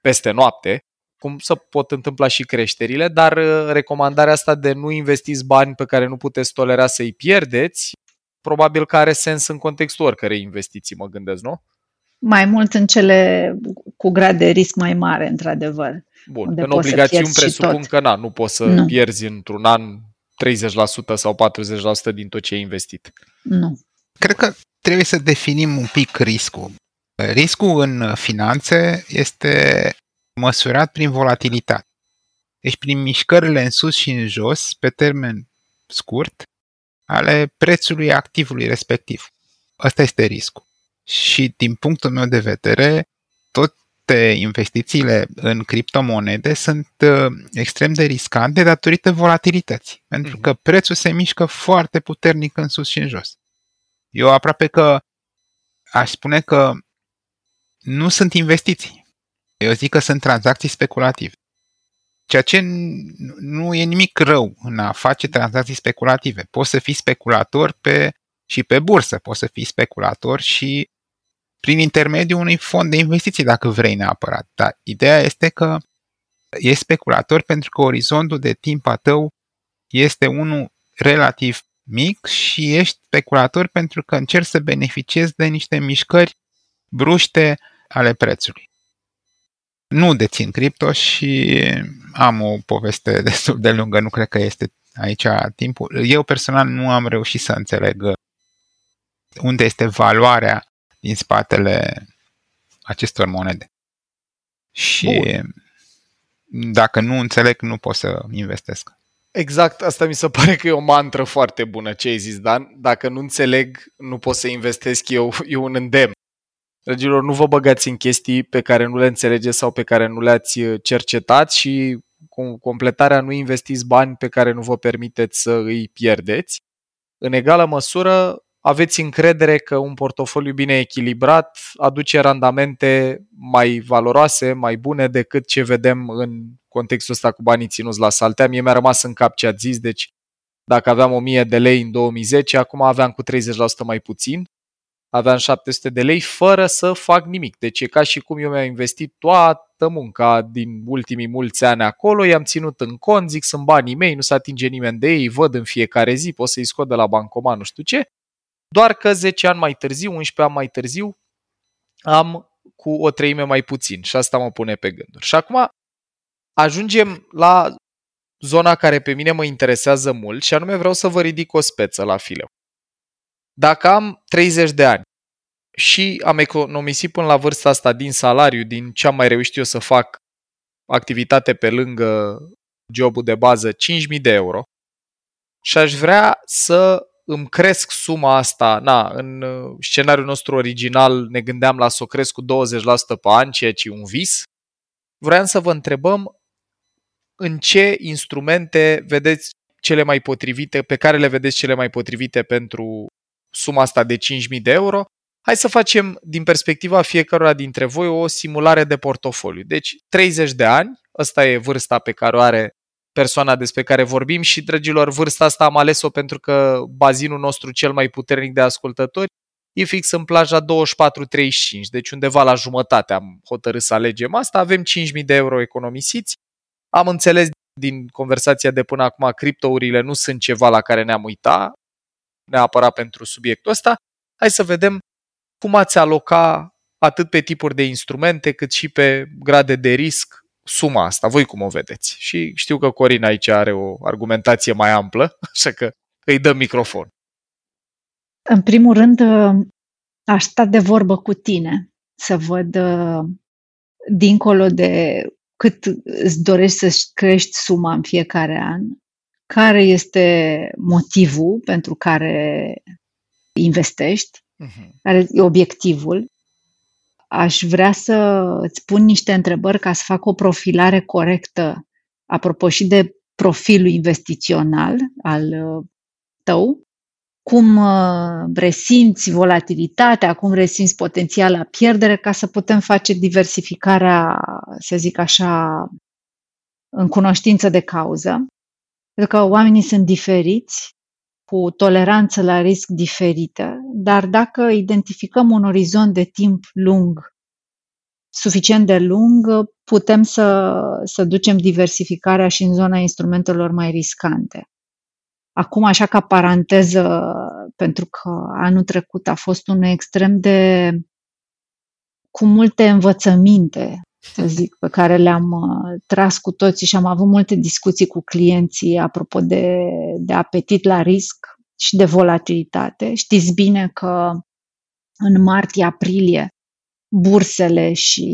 [SPEAKER 3] peste noapte, cum se pot întâmpla și creșterile, dar uh, recomandarea asta de nu investiți bani pe care nu puteți tolera să-i pierdeți, probabil că are sens în contextul oricărei investiții, mă gândesc, nu?
[SPEAKER 4] Mai mult în cele cu grad de risc mai mare, într-adevăr.
[SPEAKER 3] Bun,
[SPEAKER 4] unde
[SPEAKER 3] în
[SPEAKER 4] poți să
[SPEAKER 3] obligațiuni
[SPEAKER 4] pierzi și
[SPEAKER 3] presupun
[SPEAKER 4] tot.
[SPEAKER 3] că na, nu poți să
[SPEAKER 4] Nu.
[SPEAKER 3] pierzi într-un an 30% sau 40% din tot ce ai investit.
[SPEAKER 4] Nu.
[SPEAKER 5] Cred că trebuie să definim un pic riscul. Riscul în finanțe este măsurat prin volatilitate. Deci prin mișcările în sus și în jos, pe termen scurt, ale prețului activului respectiv. Ăsta este riscul. Și din punctul meu de vedere, toate investițiile în criptomonede sunt uh, extrem de riscante datorită volatilității. Pentru
[SPEAKER 3] Mhm.
[SPEAKER 5] că prețul se mișcă foarte puternic în sus și în jos. Eu aproape că aș spune că nu sunt investiții. Eu zic că sunt tranzacții speculative. Ceea ce n- nu e nimic rău în a face tranzacții speculative. Poți să fii speculator pe, și pe bursă, poți să fii speculator și prin intermediul unui fond de investiții, dacă vrei neapărat. Dar ideea este că ești speculator pentru că orizontul de timp a tău este unul relativ mic și ești speculator pentru că încerci să beneficiezi de niște mișcări bruște ale prețului. Nu dețin cripto și am o poveste (laughs) destul de lungă, nu cred că este aici timpul. Eu personal nu am reușit să înțeleg unde este valoarea din spatele acestor monede. Și dacă nu înțeleg, nu pot să investesc.
[SPEAKER 3] Exact, asta mi se pare că e o mantră foarte bună ce ai zis, Dan. Dacă nu înțeleg, nu pot să investesc eu, e un îndemn. Dragilor, nu vă băgați în chestii pe care nu le înțelegeți sau pe care nu le-ați uh, cercetat și cu completarea nu investiți bani pe care nu vă permiteți să îi pierdeți. În egală măsură, aveți încredere că un portofoliu bine echilibrat aduce randamente mai valoroase, mai bune decât ce vedem în contextul ăsta cu banii ținuți la saltea. Mie mi-a rămas în cap ce ați zis, deci dacă aveam 1000 de lei în 2010, acum aveam cu 30% mai puțin, aveam 700 de lei fără să fac nimic. Deci e ca și cum eu mi-am investit toată munca din ultimii mulți ani acolo, i-am ținut în cont, zic sunt banii mei, nu se atinge nimeni de ei, îi văd în fiecare zi, pot să-i scot de la bancomat, nu știu ce, doar că 10 ani mai târziu, 11 ani mai târziu, am cu o treime mai puțin și asta mă pune pe gânduri. Și acum ajungem la zona care pe mine mă interesează mult și anume vreau să vă ridic o speță la fileu. Dacă am 30 de ani și am economisit până la vârsta asta din salariu, din ce am mai reușit eu să fac activitate pe lângă jobul de bază, 5.000 de euro și aș vrea să îmi cresc suma asta, na, în uh, scenariul nostru original ne gândeam la să o cresc cu 20% pe an, ceea ce e un vis, vreau să vă întrebăm în ce instrumente vedeți cele mai potrivite, pe care le vedeți cele mai potrivite pentru suma asta de 5.000 de euro. Hai să facem din perspectiva fiecăruia dintre voi o simulare de portofoliu. Deci 30 de ani, ăsta e vârsta pe care o are persoana despre care vorbim și, dragilor, vârsta asta am ales-o pentru că bazinul nostru cel mai puternic de ascultători e fix în plaja 24-35, deci undeva la jumătate am hotărât să alegem asta, avem 5.000 de euro economisiți, am înțeles din conversația de până acum, criptourile nu sunt ceva la care ne-am uitat, neapărat pentru subiectul ăsta, hai să vedem cum ați aloca atât pe tipuri de instrumente, cât și pe grade de risc suma asta. Voi cum o vedeți? Și știu că Corin aici are o argumentație mai amplă, (laughs) așa că îi dăm microfon.
[SPEAKER 4] În primul rând, aș sta de vorbă cu tine, să văd dincolo de cât îți dorești să crești suma în fiecare an, care este motivul pentru care investești, uh-huh. care e obiectivul. Aș vrea să îți pun niște întrebări ca să fac o profilare corectă, apropo și de profilul investițional al tău, cum uh, resimți volatilitatea, cum resimți potențiala pierdere ca să putem face diversificarea, să zic așa, în cunoștință de cauză. Pentru că oamenii sunt diferiți, cu toleranță la risc diferită, dar dacă identificăm un orizont de timp lung, suficient de lung, putem să, să ducem diversificarea și în zona instrumentelor mai riscante. Acum, așa ca paranteză, pentru că anul trecut a fost un extrem de cu multe învățăminte, să zic, pe care le-am uh, tras cu toții și am avut multe discuții cu clienții apropo de, de apetit la risc și de volatilitate. Știți bine că în martie-aprilie bursele și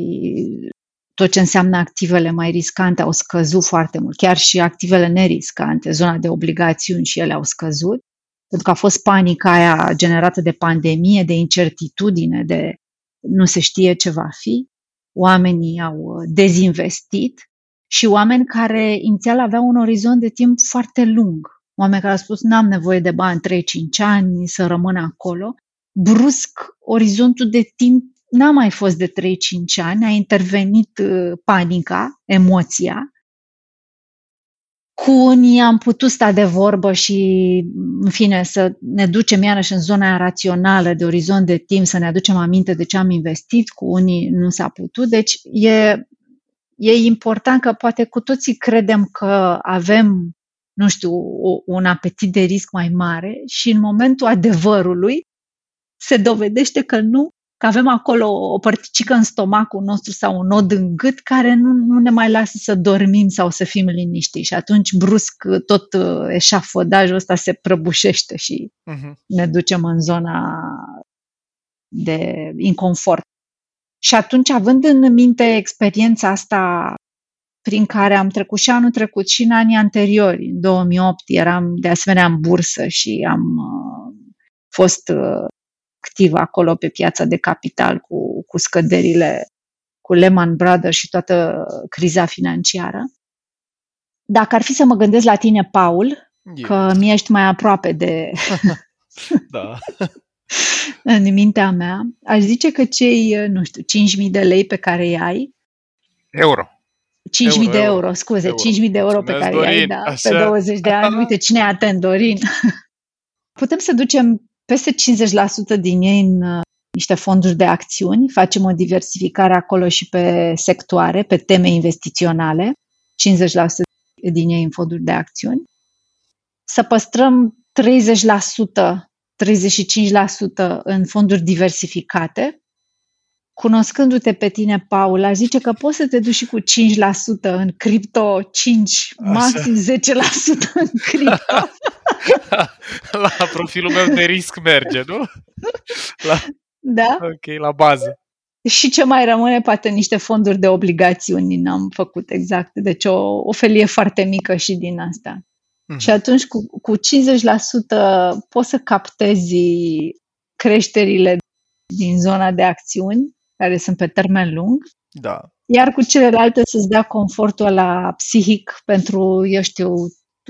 [SPEAKER 4] tot ce înseamnă activele mai riscante au scăzut foarte mult, chiar și activele neriscante, zona de obligațiuni și ele au scăzut, pentru că a fost panica aia generată de pandemie, de incertitudine, de nu se știe ce va fi. Oamenii au dezinvestit și oameni care inițial aveau un orizont de timp foarte lung. Oameni care au spus, n-am nevoie de bani 3-5 ani să rămân acolo. Brusc, orizontul de timp n-a mai fost de 3-5 ani, a intervenit uh, panica, emoția. Cu unii am putut sta de vorbă și, în fine, să ne ducem iarăși în zona rațională de orizont de timp, să ne aducem aminte de ce am investit, cu unii nu s-a putut. Deci e, e important că poate cu toții credem că avem, nu știu, un apetit de risc mai mare și în momentul adevărului se dovedește că nu că avem acolo o părticică în stomacul nostru sau un nod în gât care nu, nu ne mai lasă să dormim sau să fim liniștiți și atunci brusc tot uh, eșafodajul ăsta se prăbușește și uh-huh. ne ducem în zona de inconfort. Și atunci, având în minte experiența asta prin care am trecut și anul trecut și în anii anteriori, în 2008 eram de asemenea în bursă și am uh, fost uh, activă acolo pe piața de capital cu, cu scăderile cu Lehman Brothers și toată criza financiară. Dacă ar fi să mă gândesc la tine, Paul, Eu. că mi ești mai aproape de... (laughs)
[SPEAKER 3] da. (laughs)
[SPEAKER 4] în mintea mea, aș zice că cei, nu știu, 5.000 de lei pe care îi ai...
[SPEAKER 5] Euro.
[SPEAKER 4] 5.000 euro, de euro, scuze, euro. 5.000 de euro pe care Dorin, i ai, da, așa. pe 20 de ani. (laughs) Uite, cine e atent, Dorin? Putem să ducem peste 50% din ei în uh, niște fonduri de acțiuni, facem o diversificare acolo și pe sectoare, pe teme investiționale, 50% din ei în fonduri de acțiuni. Să păstrăm 30%, 35% în fonduri diversificate. Cunoscându-te pe tine, Paul, aș zice că poți să te duci și cu 5% în cripto, 5, Așa. maxim 10% în cripto. (laughs)
[SPEAKER 3] la profilul meu de risc merge, nu?
[SPEAKER 4] La... Da.
[SPEAKER 3] Ok, la bază.
[SPEAKER 4] Și ce mai rămâne, poate niște fonduri de obligațiuni n-am făcut exact. Deci o, o felie foarte mică și din asta. Mm-hmm. Și atunci cu, cu 50% poți să captezi creșterile din zona de acțiuni, care sunt pe termen lung.
[SPEAKER 3] Da.
[SPEAKER 4] Iar cu celelalte să-ți dea confortul la psihic pentru, eu știu,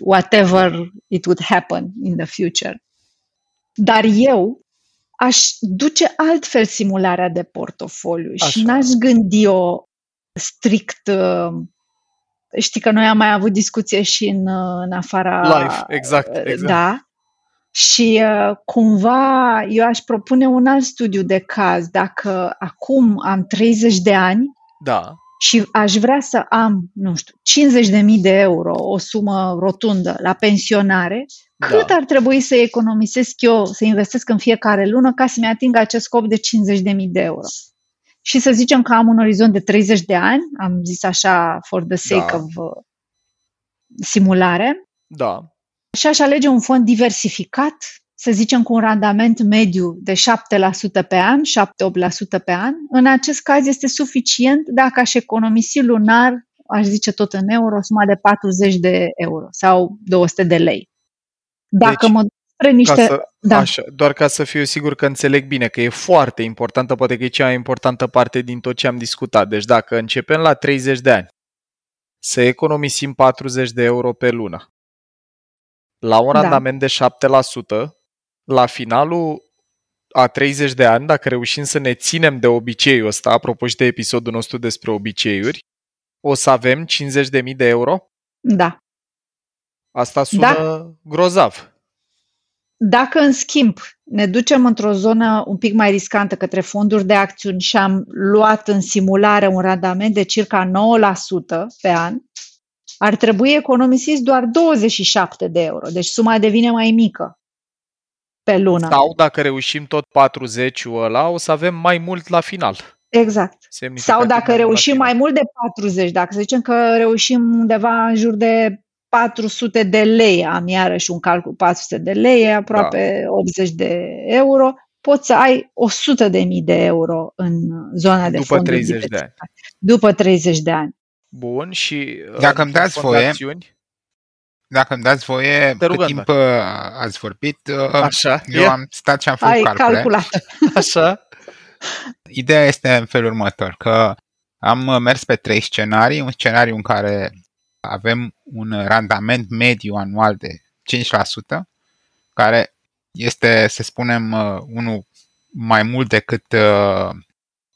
[SPEAKER 4] whatever it would happen in the future. Dar eu aș duce altfel simularea de portofoliu Așa. și n-aș gândi-o strict uh, știi că noi am mai avut discuție și în, uh, în afara...
[SPEAKER 3] Life, exact, uh, exact.
[SPEAKER 4] Da. Și uh, cumva eu aș propune un alt studiu de caz. Dacă acum am 30 de ani,
[SPEAKER 3] da
[SPEAKER 4] și aș vrea să am, nu știu, 50.000 de euro, o sumă rotundă la pensionare, da. cât ar trebui să economisesc eu, să investesc în fiecare lună ca să-mi ating acest scop de 50.000 de euro? Și să zicem că am un orizont de 30 de ani, am zis așa for the sake da. of uh, simulare.
[SPEAKER 3] Da.
[SPEAKER 4] Și aș alege un fond diversificat, să zicem cu un randament mediu de 7% pe an, 7-8% pe an, în acest caz este suficient dacă aș economisi lunar, aș zice tot în euro, suma de 40 de euro sau 200 de lei. Dacă deci, mă spre niște... Ca
[SPEAKER 3] să, da. așa, doar ca să fiu sigur că înțeleg bine, că e foarte importantă, poate că e cea mai importantă parte din tot ce am discutat. Deci dacă începem la 30 de ani să economisim 40 de euro pe lună, la un da. randament de 7%, la finalul a 30 de ani, dacă reușim să ne ținem de obiceiul ăsta, apropo și de episodul nostru despre obiceiuri, o să avem 50.000 de euro?
[SPEAKER 4] Da.
[SPEAKER 3] Asta sună da. grozav.
[SPEAKER 4] Dacă, în schimb, ne ducem într-o zonă un pic mai riscantă către fonduri de acțiuni și am luat în simulare un randament de circa 9% pe an, ar trebui economisiți doar 27 de euro. Deci suma devine mai mică pe lună.
[SPEAKER 3] Sau dacă reușim tot 40 ăla, o să avem mai mult la final.
[SPEAKER 4] Exact. Sau dacă reușim mai mult de 40, dacă să zicem că reușim undeva în jur de 400 de lei, am iarăși un calcul 400 de lei, aproape da. 80 de euro, poți să ai 100 de mii de euro în zona de
[SPEAKER 3] După 30 de ani.
[SPEAKER 4] După 30 de ani.
[SPEAKER 3] Bun, și
[SPEAKER 5] dacă îmi dați voie, dacă îmi dați voie,
[SPEAKER 3] Te
[SPEAKER 5] cât timp uh, ați vorbit, uh,
[SPEAKER 3] Așa,
[SPEAKER 5] eu e? am stat și am făcut
[SPEAKER 4] Ai
[SPEAKER 5] calcule.
[SPEAKER 4] calculat. (laughs)
[SPEAKER 3] Așa.
[SPEAKER 5] Ideea este în felul următor, că am mers pe trei scenarii, un scenariu în care avem un randament mediu anual de 5%, care este, să spunem, uh, unul mai mult decât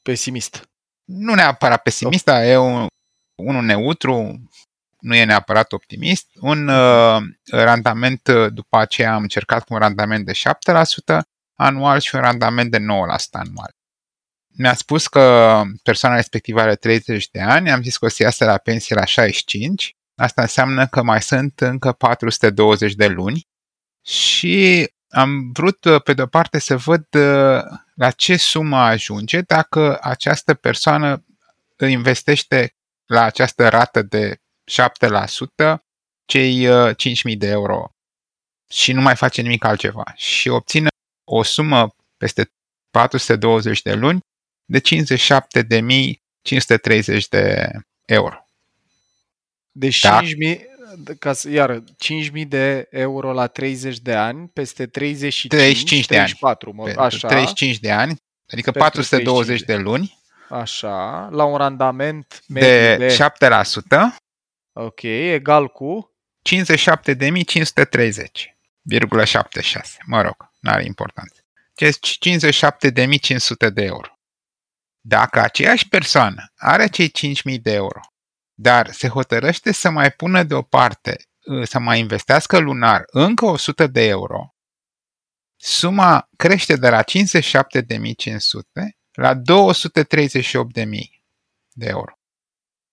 [SPEAKER 3] pesimist.
[SPEAKER 5] Nu neapărat pesimist, dar e un, unul neutru, nu e neapărat optimist. Un uh, randament, uh, după aceea am încercat cu un randament de 7% anual și un randament de 9% anual. Mi-a spus că persoana respectivă are 30 de ani, am zis că o să iasă la pensie la 65, asta înseamnă că mai sunt încă 420 de luni și am vrut, uh, pe de-o parte, să văd uh, la ce sumă ajunge dacă această persoană investește la această rată de 7% cei 5.000 uh, de euro și nu mai face nimic altceva și obține o sumă peste 420 de luni de 57.530 de euro.
[SPEAKER 3] Deci da? 5.000, ca să, iar 5.000 de euro la 30 de ani, peste 35,
[SPEAKER 5] 35 de
[SPEAKER 3] 34,
[SPEAKER 5] ani.
[SPEAKER 3] Mă, așa,
[SPEAKER 5] 35 de ani, adică 420 de luni.
[SPEAKER 3] Așa, la un randament de,
[SPEAKER 5] de 7%.
[SPEAKER 3] Ok, egal cu?
[SPEAKER 5] 57.530,76. Mă rog, nu are importanță. 57.500 de euro. Dacă aceeași persoană are cei 5.000 de euro, dar se hotărăște să mai pună deoparte, să mai investească lunar încă 100 de euro, suma crește de la 57.500 la 238.000 de euro.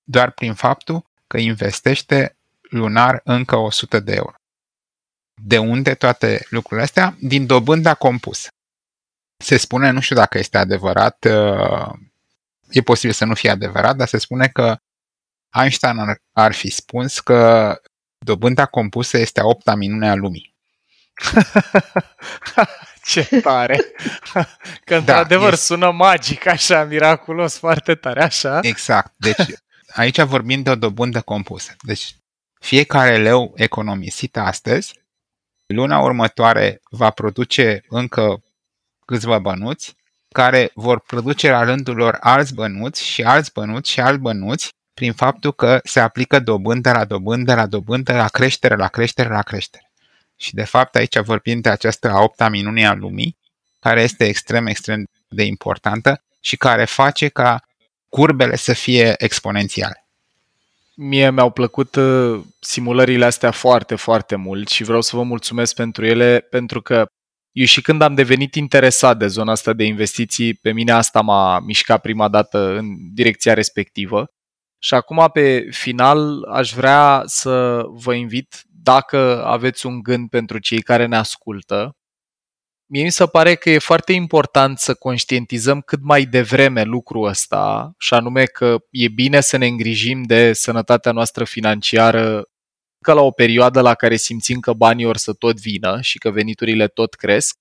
[SPEAKER 5] Doar prin faptul că investește lunar încă 100 de euro. De unde toate lucrurile astea? Din dobânda compusă. Se spune, nu știu dacă este adevărat, uh, e posibil să nu fie adevărat, dar se spune că Einstein ar, ar fi spus că dobânda compusă este a opta minune a lumii. (laughs)
[SPEAKER 3] Ce tare! (laughs) Că da, într-adevăr este... sună magic, așa, miraculos, foarte tare, așa.
[SPEAKER 5] Exact. Deci (laughs) aici vorbim de o dobândă compusă. Deci fiecare leu economisit astăzi, luna următoare va produce încă câțiva bănuți, care vor produce la rândul lor alți bănuți și alți bănuți și alți bănuți prin faptul că se aplică dobândă la dobândă la dobândă, la creștere, la creștere, la creștere. Și de fapt aici vorbim de această a opta minune a lumii, care este extrem, extrem de importantă și care face ca curbele să fie exponențiale.
[SPEAKER 3] Mie mi-au plăcut uh, simulările astea foarte, foarte mult și vreau să vă mulțumesc pentru ele, pentru că eu și când am devenit interesat de zona asta de investiții, pe mine asta m-a mișcat prima dată în direcția respectivă. Și acum, pe final, aș vrea să vă invit dacă aveți un gând pentru cei care ne ascultă, mie mi se pare că e foarte important să conștientizăm cât mai devreme lucrul ăsta, și anume că e bine să ne îngrijim de sănătatea noastră financiară că la o perioadă la care simțim că banii or să tot vină și că veniturile tot cresc.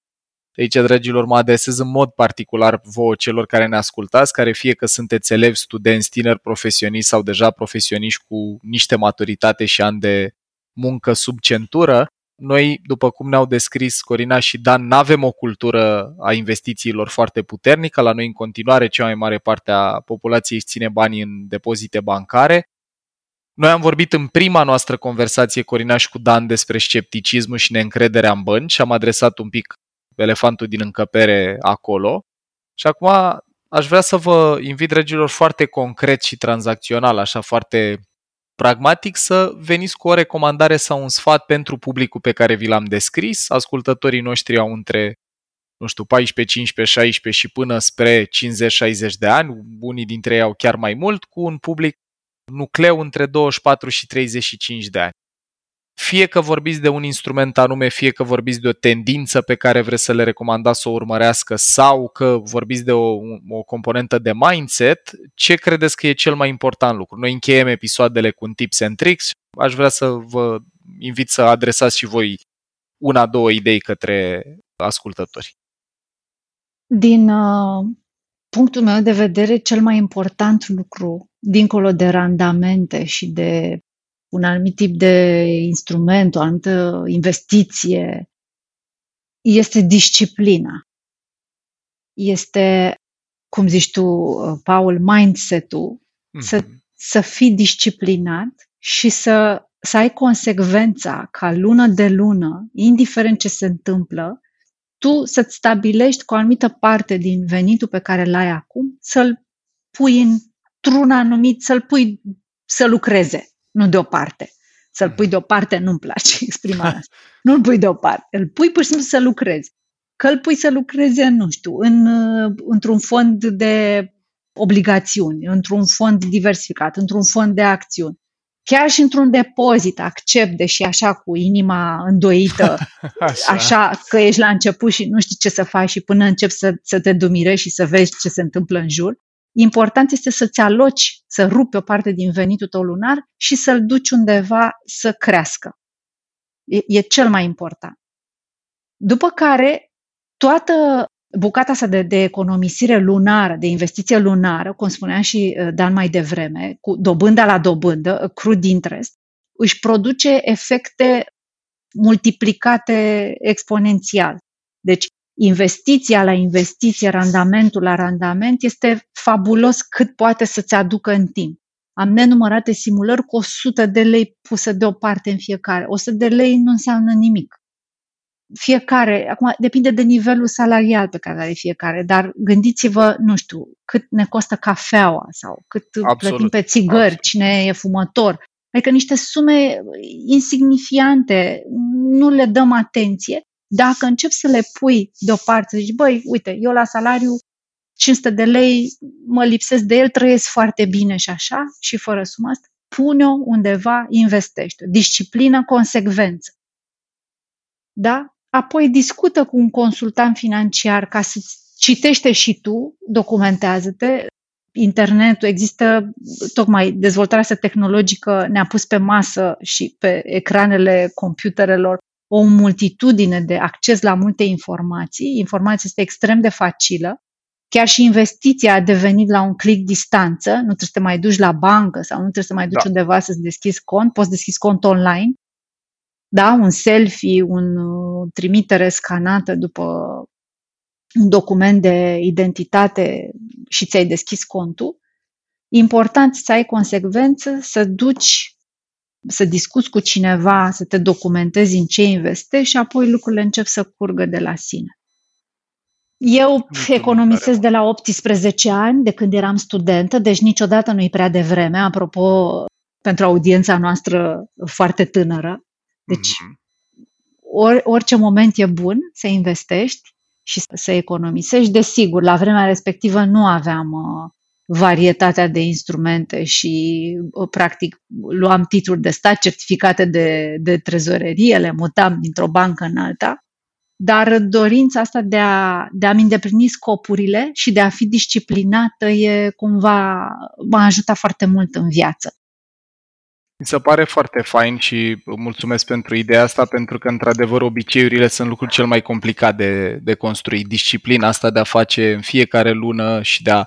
[SPEAKER 3] Aici, dragilor, mă adresez în mod particular vouă celor care ne ascultați, care fie că sunteți elevi, studenți, tineri, profesioniști sau deja profesioniști cu niște maturitate și ani de muncă sub centură. Noi, după cum ne-au descris Corina și Dan, nu avem o cultură a investițiilor foarte puternică. La noi, în continuare, cea mai mare parte a populației își ține banii în depozite bancare. Noi am vorbit în prima noastră conversație, Corina și cu Dan, despre scepticismul și neîncrederea în bănci și am adresat un pic elefantul din încăpere acolo. Și acum aș vrea să vă invit, regilor, foarte concret și tranzacțional, așa foarte pragmatic, să veniți cu o recomandare sau un sfat pentru publicul pe care vi l-am descris. Ascultătorii noștri au între nu știu, 14, 15, 16 și până spre 50-60 de ani, unii dintre ei au chiar mai mult, cu un public nucleu între 24 și 35 de ani. Fie că vorbiți de un instrument anume, fie că vorbiți de o tendință pe care vreți să le recomandați să o urmărească sau că vorbiți de o, o componentă de mindset, ce credeți că e cel mai important lucru? Noi încheiem episoadele cu un tips and tricks. Aș vrea să vă invit să adresați și voi una, două idei către ascultători.
[SPEAKER 4] Din uh, punctul meu de vedere, cel mai important lucru, dincolo de randamente și de un anumit tip de instrument, o anumită investiție, este disciplina. Este, cum zici tu, uh, Paul, mindset-ul, mm-hmm. să, să fii disciplinat și să, să ai consecvența ca lună de lună, indiferent ce se întâmplă, tu să-ți stabilești cu o anumită parte din venitul pe care îl ai acum, să-l pui într-un anumit, să-l pui să lucreze, nu deoparte. Să-l pui deoparte, nu-mi place (laughs) exprimarea asta. Nu-l pui deoparte, îl pui pur și simplu să lucrezi. Că îl pui să lucreze, nu știu, în, într-un fond de obligațiuni, într-un fond diversificat, într-un fond de acțiuni chiar și într-un depozit accept, deși așa cu inima îndoită, (laughs) așa. așa că ești la început și nu știi ce să faci și până începi să, să te dumirești și să vezi ce se întâmplă în jur, important este să-ți aloci, să rupi o parte din venitul tău lunar și să-l duci undeva să crească. E, e cel mai important. După care, toată bucata asta de, de economisire lunară, de investiție lunară, cum spunea și uh, Dan mai devreme, cu dobânda la dobândă, crud interest, își produce efecte multiplicate exponențial. Deci, investiția la investiție, randamentul la randament este fabulos cât poate să-ți aducă în timp. Am nenumărate simulări cu 100 de lei pusă deoparte în fiecare. 100 de lei nu înseamnă nimic fiecare, acum depinde de nivelul salarial pe care are fiecare, dar gândiți-vă, nu știu, cât ne costă cafeaua sau cât Absolut. plătim pe țigări, Absolut. cine e fumător. Adică niște sume insignifiante, nu le dăm atenție. Dacă încep să le pui deoparte, zici, băi, uite, eu la salariu 500 de lei mă lipsesc de el, trăiesc foarte bine și așa, și fără suma asta, pune-o undeva, investește. Disciplină, consecvență. Da? apoi discută cu un consultant financiar ca să citește și tu, documentează-te. Internetul există, tocmai dezvoltarea asta tehnologică ne-a pus pe masă și pe ecranele computerelor o multitudine de acces la multe informații. Informația este extrem de facilă. Chiar și investiția a devenit la un click distanță, nu trebuie să te mai duci la bancă sau nu trebuie să mai duci da. undeva să-ți deschizi cont, poți deschizi cont online da? un selfie, un uh, trimitere scanată după un document de identitate și ți-ai deschis contul, important să ai consecvență, să duci, să discuți cu cineva, să te documentezi în ce investești și apoi lucrurile încep să curgă de la sine. Eu economisesc de la 18 ani, de când eram studentă, deci niciodată nu e prea devreme, apropo, pentru audiența noastră foarte tânără. Deci, mm-hmm. or, orice moment e bun să investești și să economisești. Desigur, la vremea respectivă nu aveam uh, varietatea de instrumente și, uh, practic, luam titluri de stat, certificate de, de trezorerie, le mutam dintr-o bancă în alta. Dar dorința asta de, a, de a-mi îndeplini scopurile și de a fi disciplinată e cumva m-a ajutat foarte mult în viață.
[SPEAKER 3] Mi se pare foarte fain și mulțumesc pentru ideea asta, pentru că, într-adevăr, obiceiurile sunt lucrul cel mai complicat de, de construit. Disciplina asta de a face în fiecare lună și de a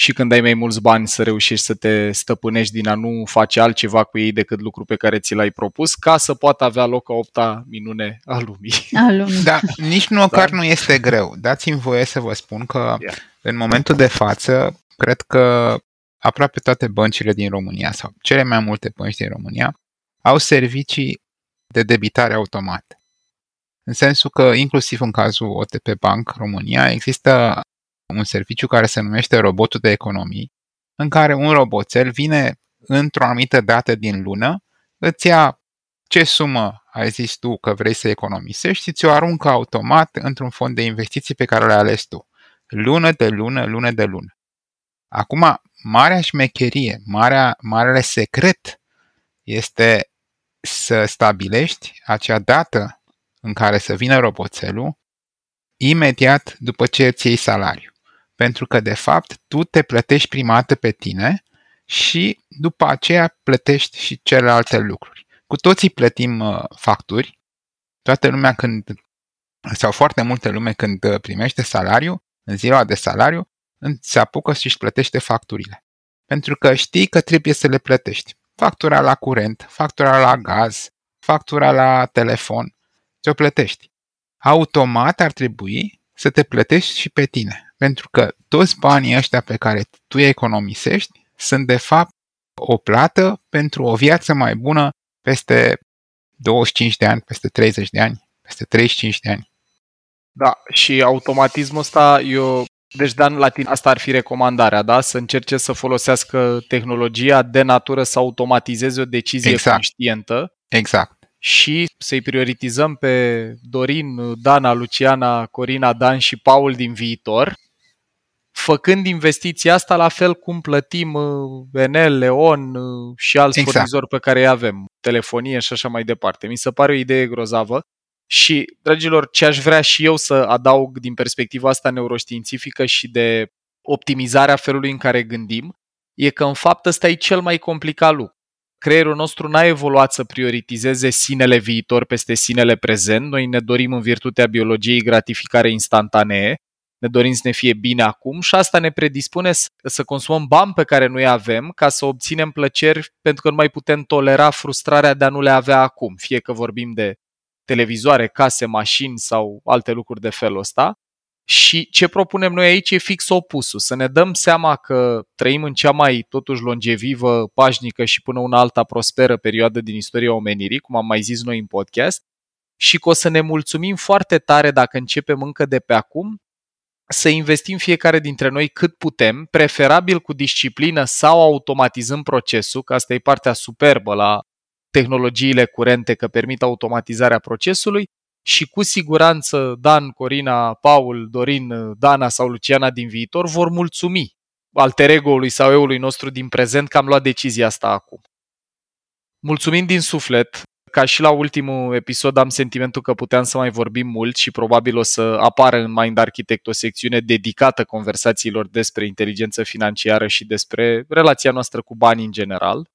[SPEAKER 3] și când ai mai mulți bani să reușești să te stăpânești din a nu face altceva cu ei decât lucru pe care ți l-ai propus, ca să poată avea loc a opta minune a lumii.
[SPEAKER 4] A lumii.
[SPEAKER 5] Da, nici măcar da. nu este greu. Dați-mi voie să vă spun că yeah. în momentul de față, cred că aproape toate băncile din România sau cele mai multe bănci din România au servicii de debitare automată. în sensul că inclusiv în cazul OTP Bank România există un serviciu care se numește robotul de economii, în care un roboțel vine într-o anumită dată din lună, îți ia ce sumă ai zis tu că vrei să economisești și ți-o aruncă automat într-un fond de investiții pe care l-ai ales tu. Lună de lună, lună de lună. Acum, marea șmecherie, marea, marele secret este să stabilești acea dată în care să vină roboțelul imediat după ce îți iei salariu. Pentru că, de fapt, tu te plătești prima dată pe tine și după aceea plătești și celelalte lucruri. Cu toții plătim uh, facturi. Toată lumea când, sau foarte multă lume când uh, primește salariu, în ziua de salariu, se apucă și își plătește facturile. Pentru că știi că trebuie să le plătești. Factura la curent, factura la gaz, factura la telefon, ți-o plătești. Automat ar trebui să te plătești și pe tine. Pentru că toți banii ăștia pe care tu îi economisești sunt de fapt o plată pentru o viață mai bună peste 25 de ani, peste 30 de ani, peste 35 de ani.
[SPEAKER 3] Da, și automatismul ăsta, eu, deci Dan, la tine asta ar fi recomandarea, da? Să încerce să folosească tehnologia de natură să automatizeze o decizie
[SPEAKER 5] Exact.
[SPEAKER 3] conștientă
[SPEAKER 5] Exact.
[SPEAKER 3] Și să-i prioritizăm pe Dorin, Dana, Luciana, Corina, Dan și Paul din viitor, făcând investiția asta la fel cum plătim uh, Enel, Leon uh, și alți
[SPEAKER 5] Exact.
[SPEAKER 3] furnizori pe care îi avem, telefonie și așa mai departe. Mi se pare o idee grozavă și, dragilor, ce aș vrea și eu să adaug din perspectiva asta neuroștiințifică și de optimizarea felului în care gândim, e că în fapt ăsta e cel mai complicat lucru. Creierul nostru n-a evoluat să prioritizeze sinele viitor peste sinele prezent. Noi ne dorim în virtutea biologiei gratificare instantanee, ne dorim să ne fie bine acum și asta ne predispune să, să consumăm bani pe care nu-i avem ca să obținem plăceri pentru că nu mai putem tolera frustrarea de a nu le avea acum, fie că vorbim de televizoare, case, mașini sau alte lucruri de felul ăsta. Și ce propunem noi aici e fix opusul, să ne dăm seama că trăim în cea mai totuși longevivă, pașnică și până una alta prosperă perioadă din istoria omenirii, cum am mai zis noi în podcast, și că o să ne mulțumim foarte tare dacă începem încă de pe acum să investim fiecare dintre noi cât putem, preferabil cu disciplină sau automatizând procesul, că asta e partea superbă la tehnologiile curente că permit automatizarea procesului și cu siguranță Dan, Corina, Paul, Dorin, Dana sau Luciana din viitor vor mulțumi alter ego-ului sau eului nostru din prezent că am luat decizia asta acum. Mulțumim din suflet ca și la ultimul episod am sentimentul că puteam să mai vorbim mult și probabil o să apară în Mind Architect o secțiune dedicată conversațiilor despre inteligență financiară și despre relația noastră cu banii în general.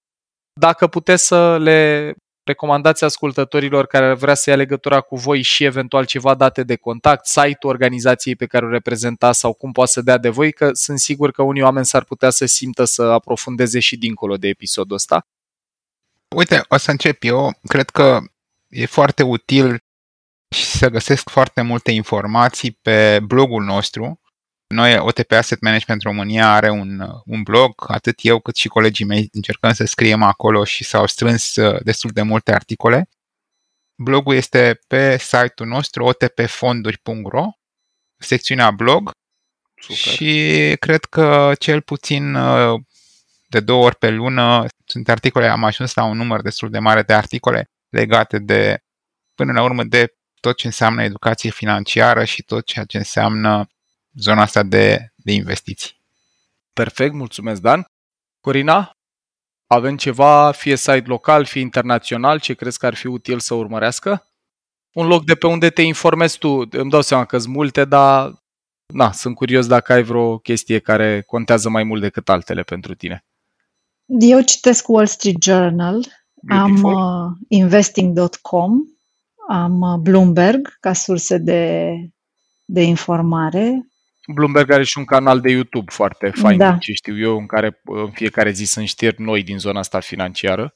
[SPEAKER 3] Dacă puteți să le recomandați ascultătorilor care ar vrea să ia legătura cu voi și eventual ceva date de contact, site-ul organizației pe care o reprezentați sau cum poate să dea de voi, că sunt sigur că unii oameni s-ar putea să simtă să aprofundeze și dincolo de episodul ăsta.
[SPEAKER 5] Uite, o să încep eu. Cred că e foarte util și să găsesc foarte multe informații pe blogul nostru. Noi, OTP Asset Management România are un, un blog, atât eu cât și colegii mei încercăm să scriem acolo și s-au strâns uh, destul de multe articole. Blogul este pe site-ul nostru otpfonduri.ro, secțiunea blog
[SPEAKER 3] Super.
[SPEAKER 5] și cred că cel puțin uh, de două ori pe lună sunt articole, am ajuns la un număr destul de mare de articole legate de, până la urmă, de tot ce înseamnă educație financiară și tot ceea ce înseamnă zona asta de, de investiții.
[SPEAKER 3] Perfect, mulțumesc Dan. Corina, avem ceva, fie site local, fie internațional, ce crezi că ar fi util să urmărească? Un loc de pe unde te informezi tu, îmi dau seama că sunt multe, dar na, sunt curios dacă ai vreo chestie care contează mai mult decât altele pentru tine.
[SPEAKER 4] Eu citesc Wall Street Journal,
[SPEAKER 3] Beautiful.
[SPEAKER 4] am uh, investing.com, am uh, Bloomberg ca surse de, de informare.
[SPEAKER 3] Bloomberg are și un canal de YouTube foarte fain,
[SPEAKER 4] Da.
[SPEAKER 3] ce știu eu, în care în fiecare zi sunt știri noi din zona asta financiară.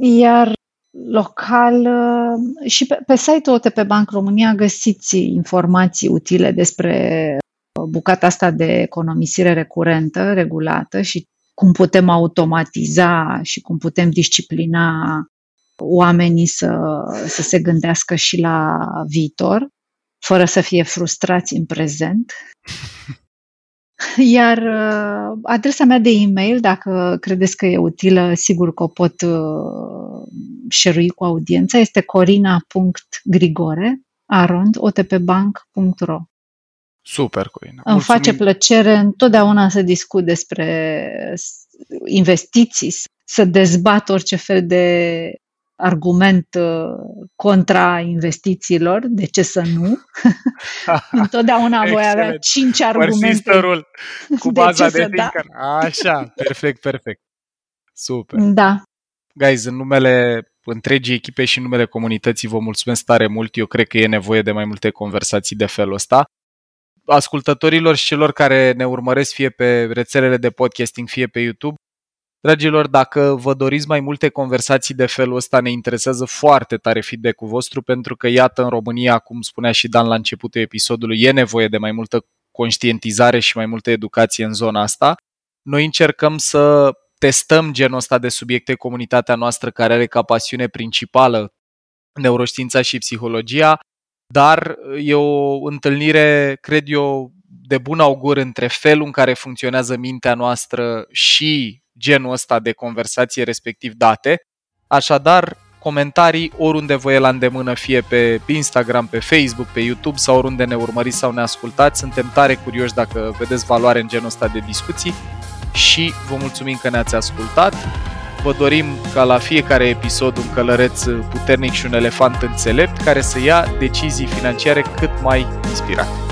[SPEAKER 4] Iar local uh, și pe, pe site-ul OTP Bank România găsiți informații utile despre uh, bucata asta de economisire recurentă, regulată și cum putem automatiza și cum putem disciplina oamenii să, să se gândească și la viitor, fără să fie frustrați în prezent. (laughs) Iar uh, adresa mea de e-mail, dacă credeți că e utilă, sigur că o pot uh, share cu audiența, este corina.grigore arond otpbank.ro
[SPEAKER 3] Super, Corina.
[SPEAKER 4] Îmi Mulțumim. face plăcere întotdeauna să discut despre investiții, să dezbat orice fel de argument uh, contra investițiilor, de ce să nu? (laughs) Întotdeauna voi avea cinci argumente.
[SPEAKER 3] cu baza de, de Tinker. Da. Așa, perfect, perfect. Super.
[SPEAKER 4] Da.
[SPEAKER 3] Guys, în numele întregii echipe și în numele comunității vă mulțumesc tare mult. Eu cred că e nevoie de mai multe conversații de felul ăsta. Ascultătorilor și celor care ne urmăresc fie pe rețelele de podcasting, fie pe YouTube, Dragilor, dacă vă doriți mai multe conversații de felul ăsta, ne interesează foarte tare feedback-ul vostru, pentru că, iată, în România, cum spunea și Dan la începutul episodului, e nevoie de mai multă conștientizare și mai multă educație în zona asta. Noi încercăm să testăm genul ăsta de subiecte comunitatea noastră care are ca pasiune principală neuroștiința și psihologia, dar e o întâlnire, cred eu, de bun augur între felul în care funcționează mintea noastră și genul ăsta de conversație, respectiv date. Așadar, comentarii oriunde vă e la îndemână, fie pe Instagram, pe Facebook, pe YouTube sau oriunde ne urmăriți sau ne ascultați. Suntem tare curioși dacă vedeți valoare în genul ăsta de discuții și vă mulțumim că ne-ați ascultat. Vă dorim ca la fiecare episod un călăreț puternic și un elefant înțelept care să ia decizii financiare cât mai inspirate.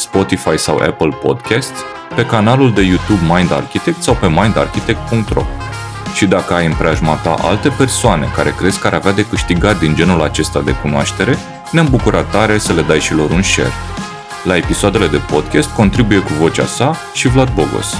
[SPEAKER 2] Spotify sau Apple Podcasts, pe canalul de YouTube Mind Architect sau pe mindarchitect.ro. Și dacă ai în preajma ta alte persoane care crezi că ar avea de câștigat din genul acesta de cunoaștere, ne-am bucurat tare să le dai și lor un share. La episoadele de podcast contribuie cu vocea sa și Vlad Bogos.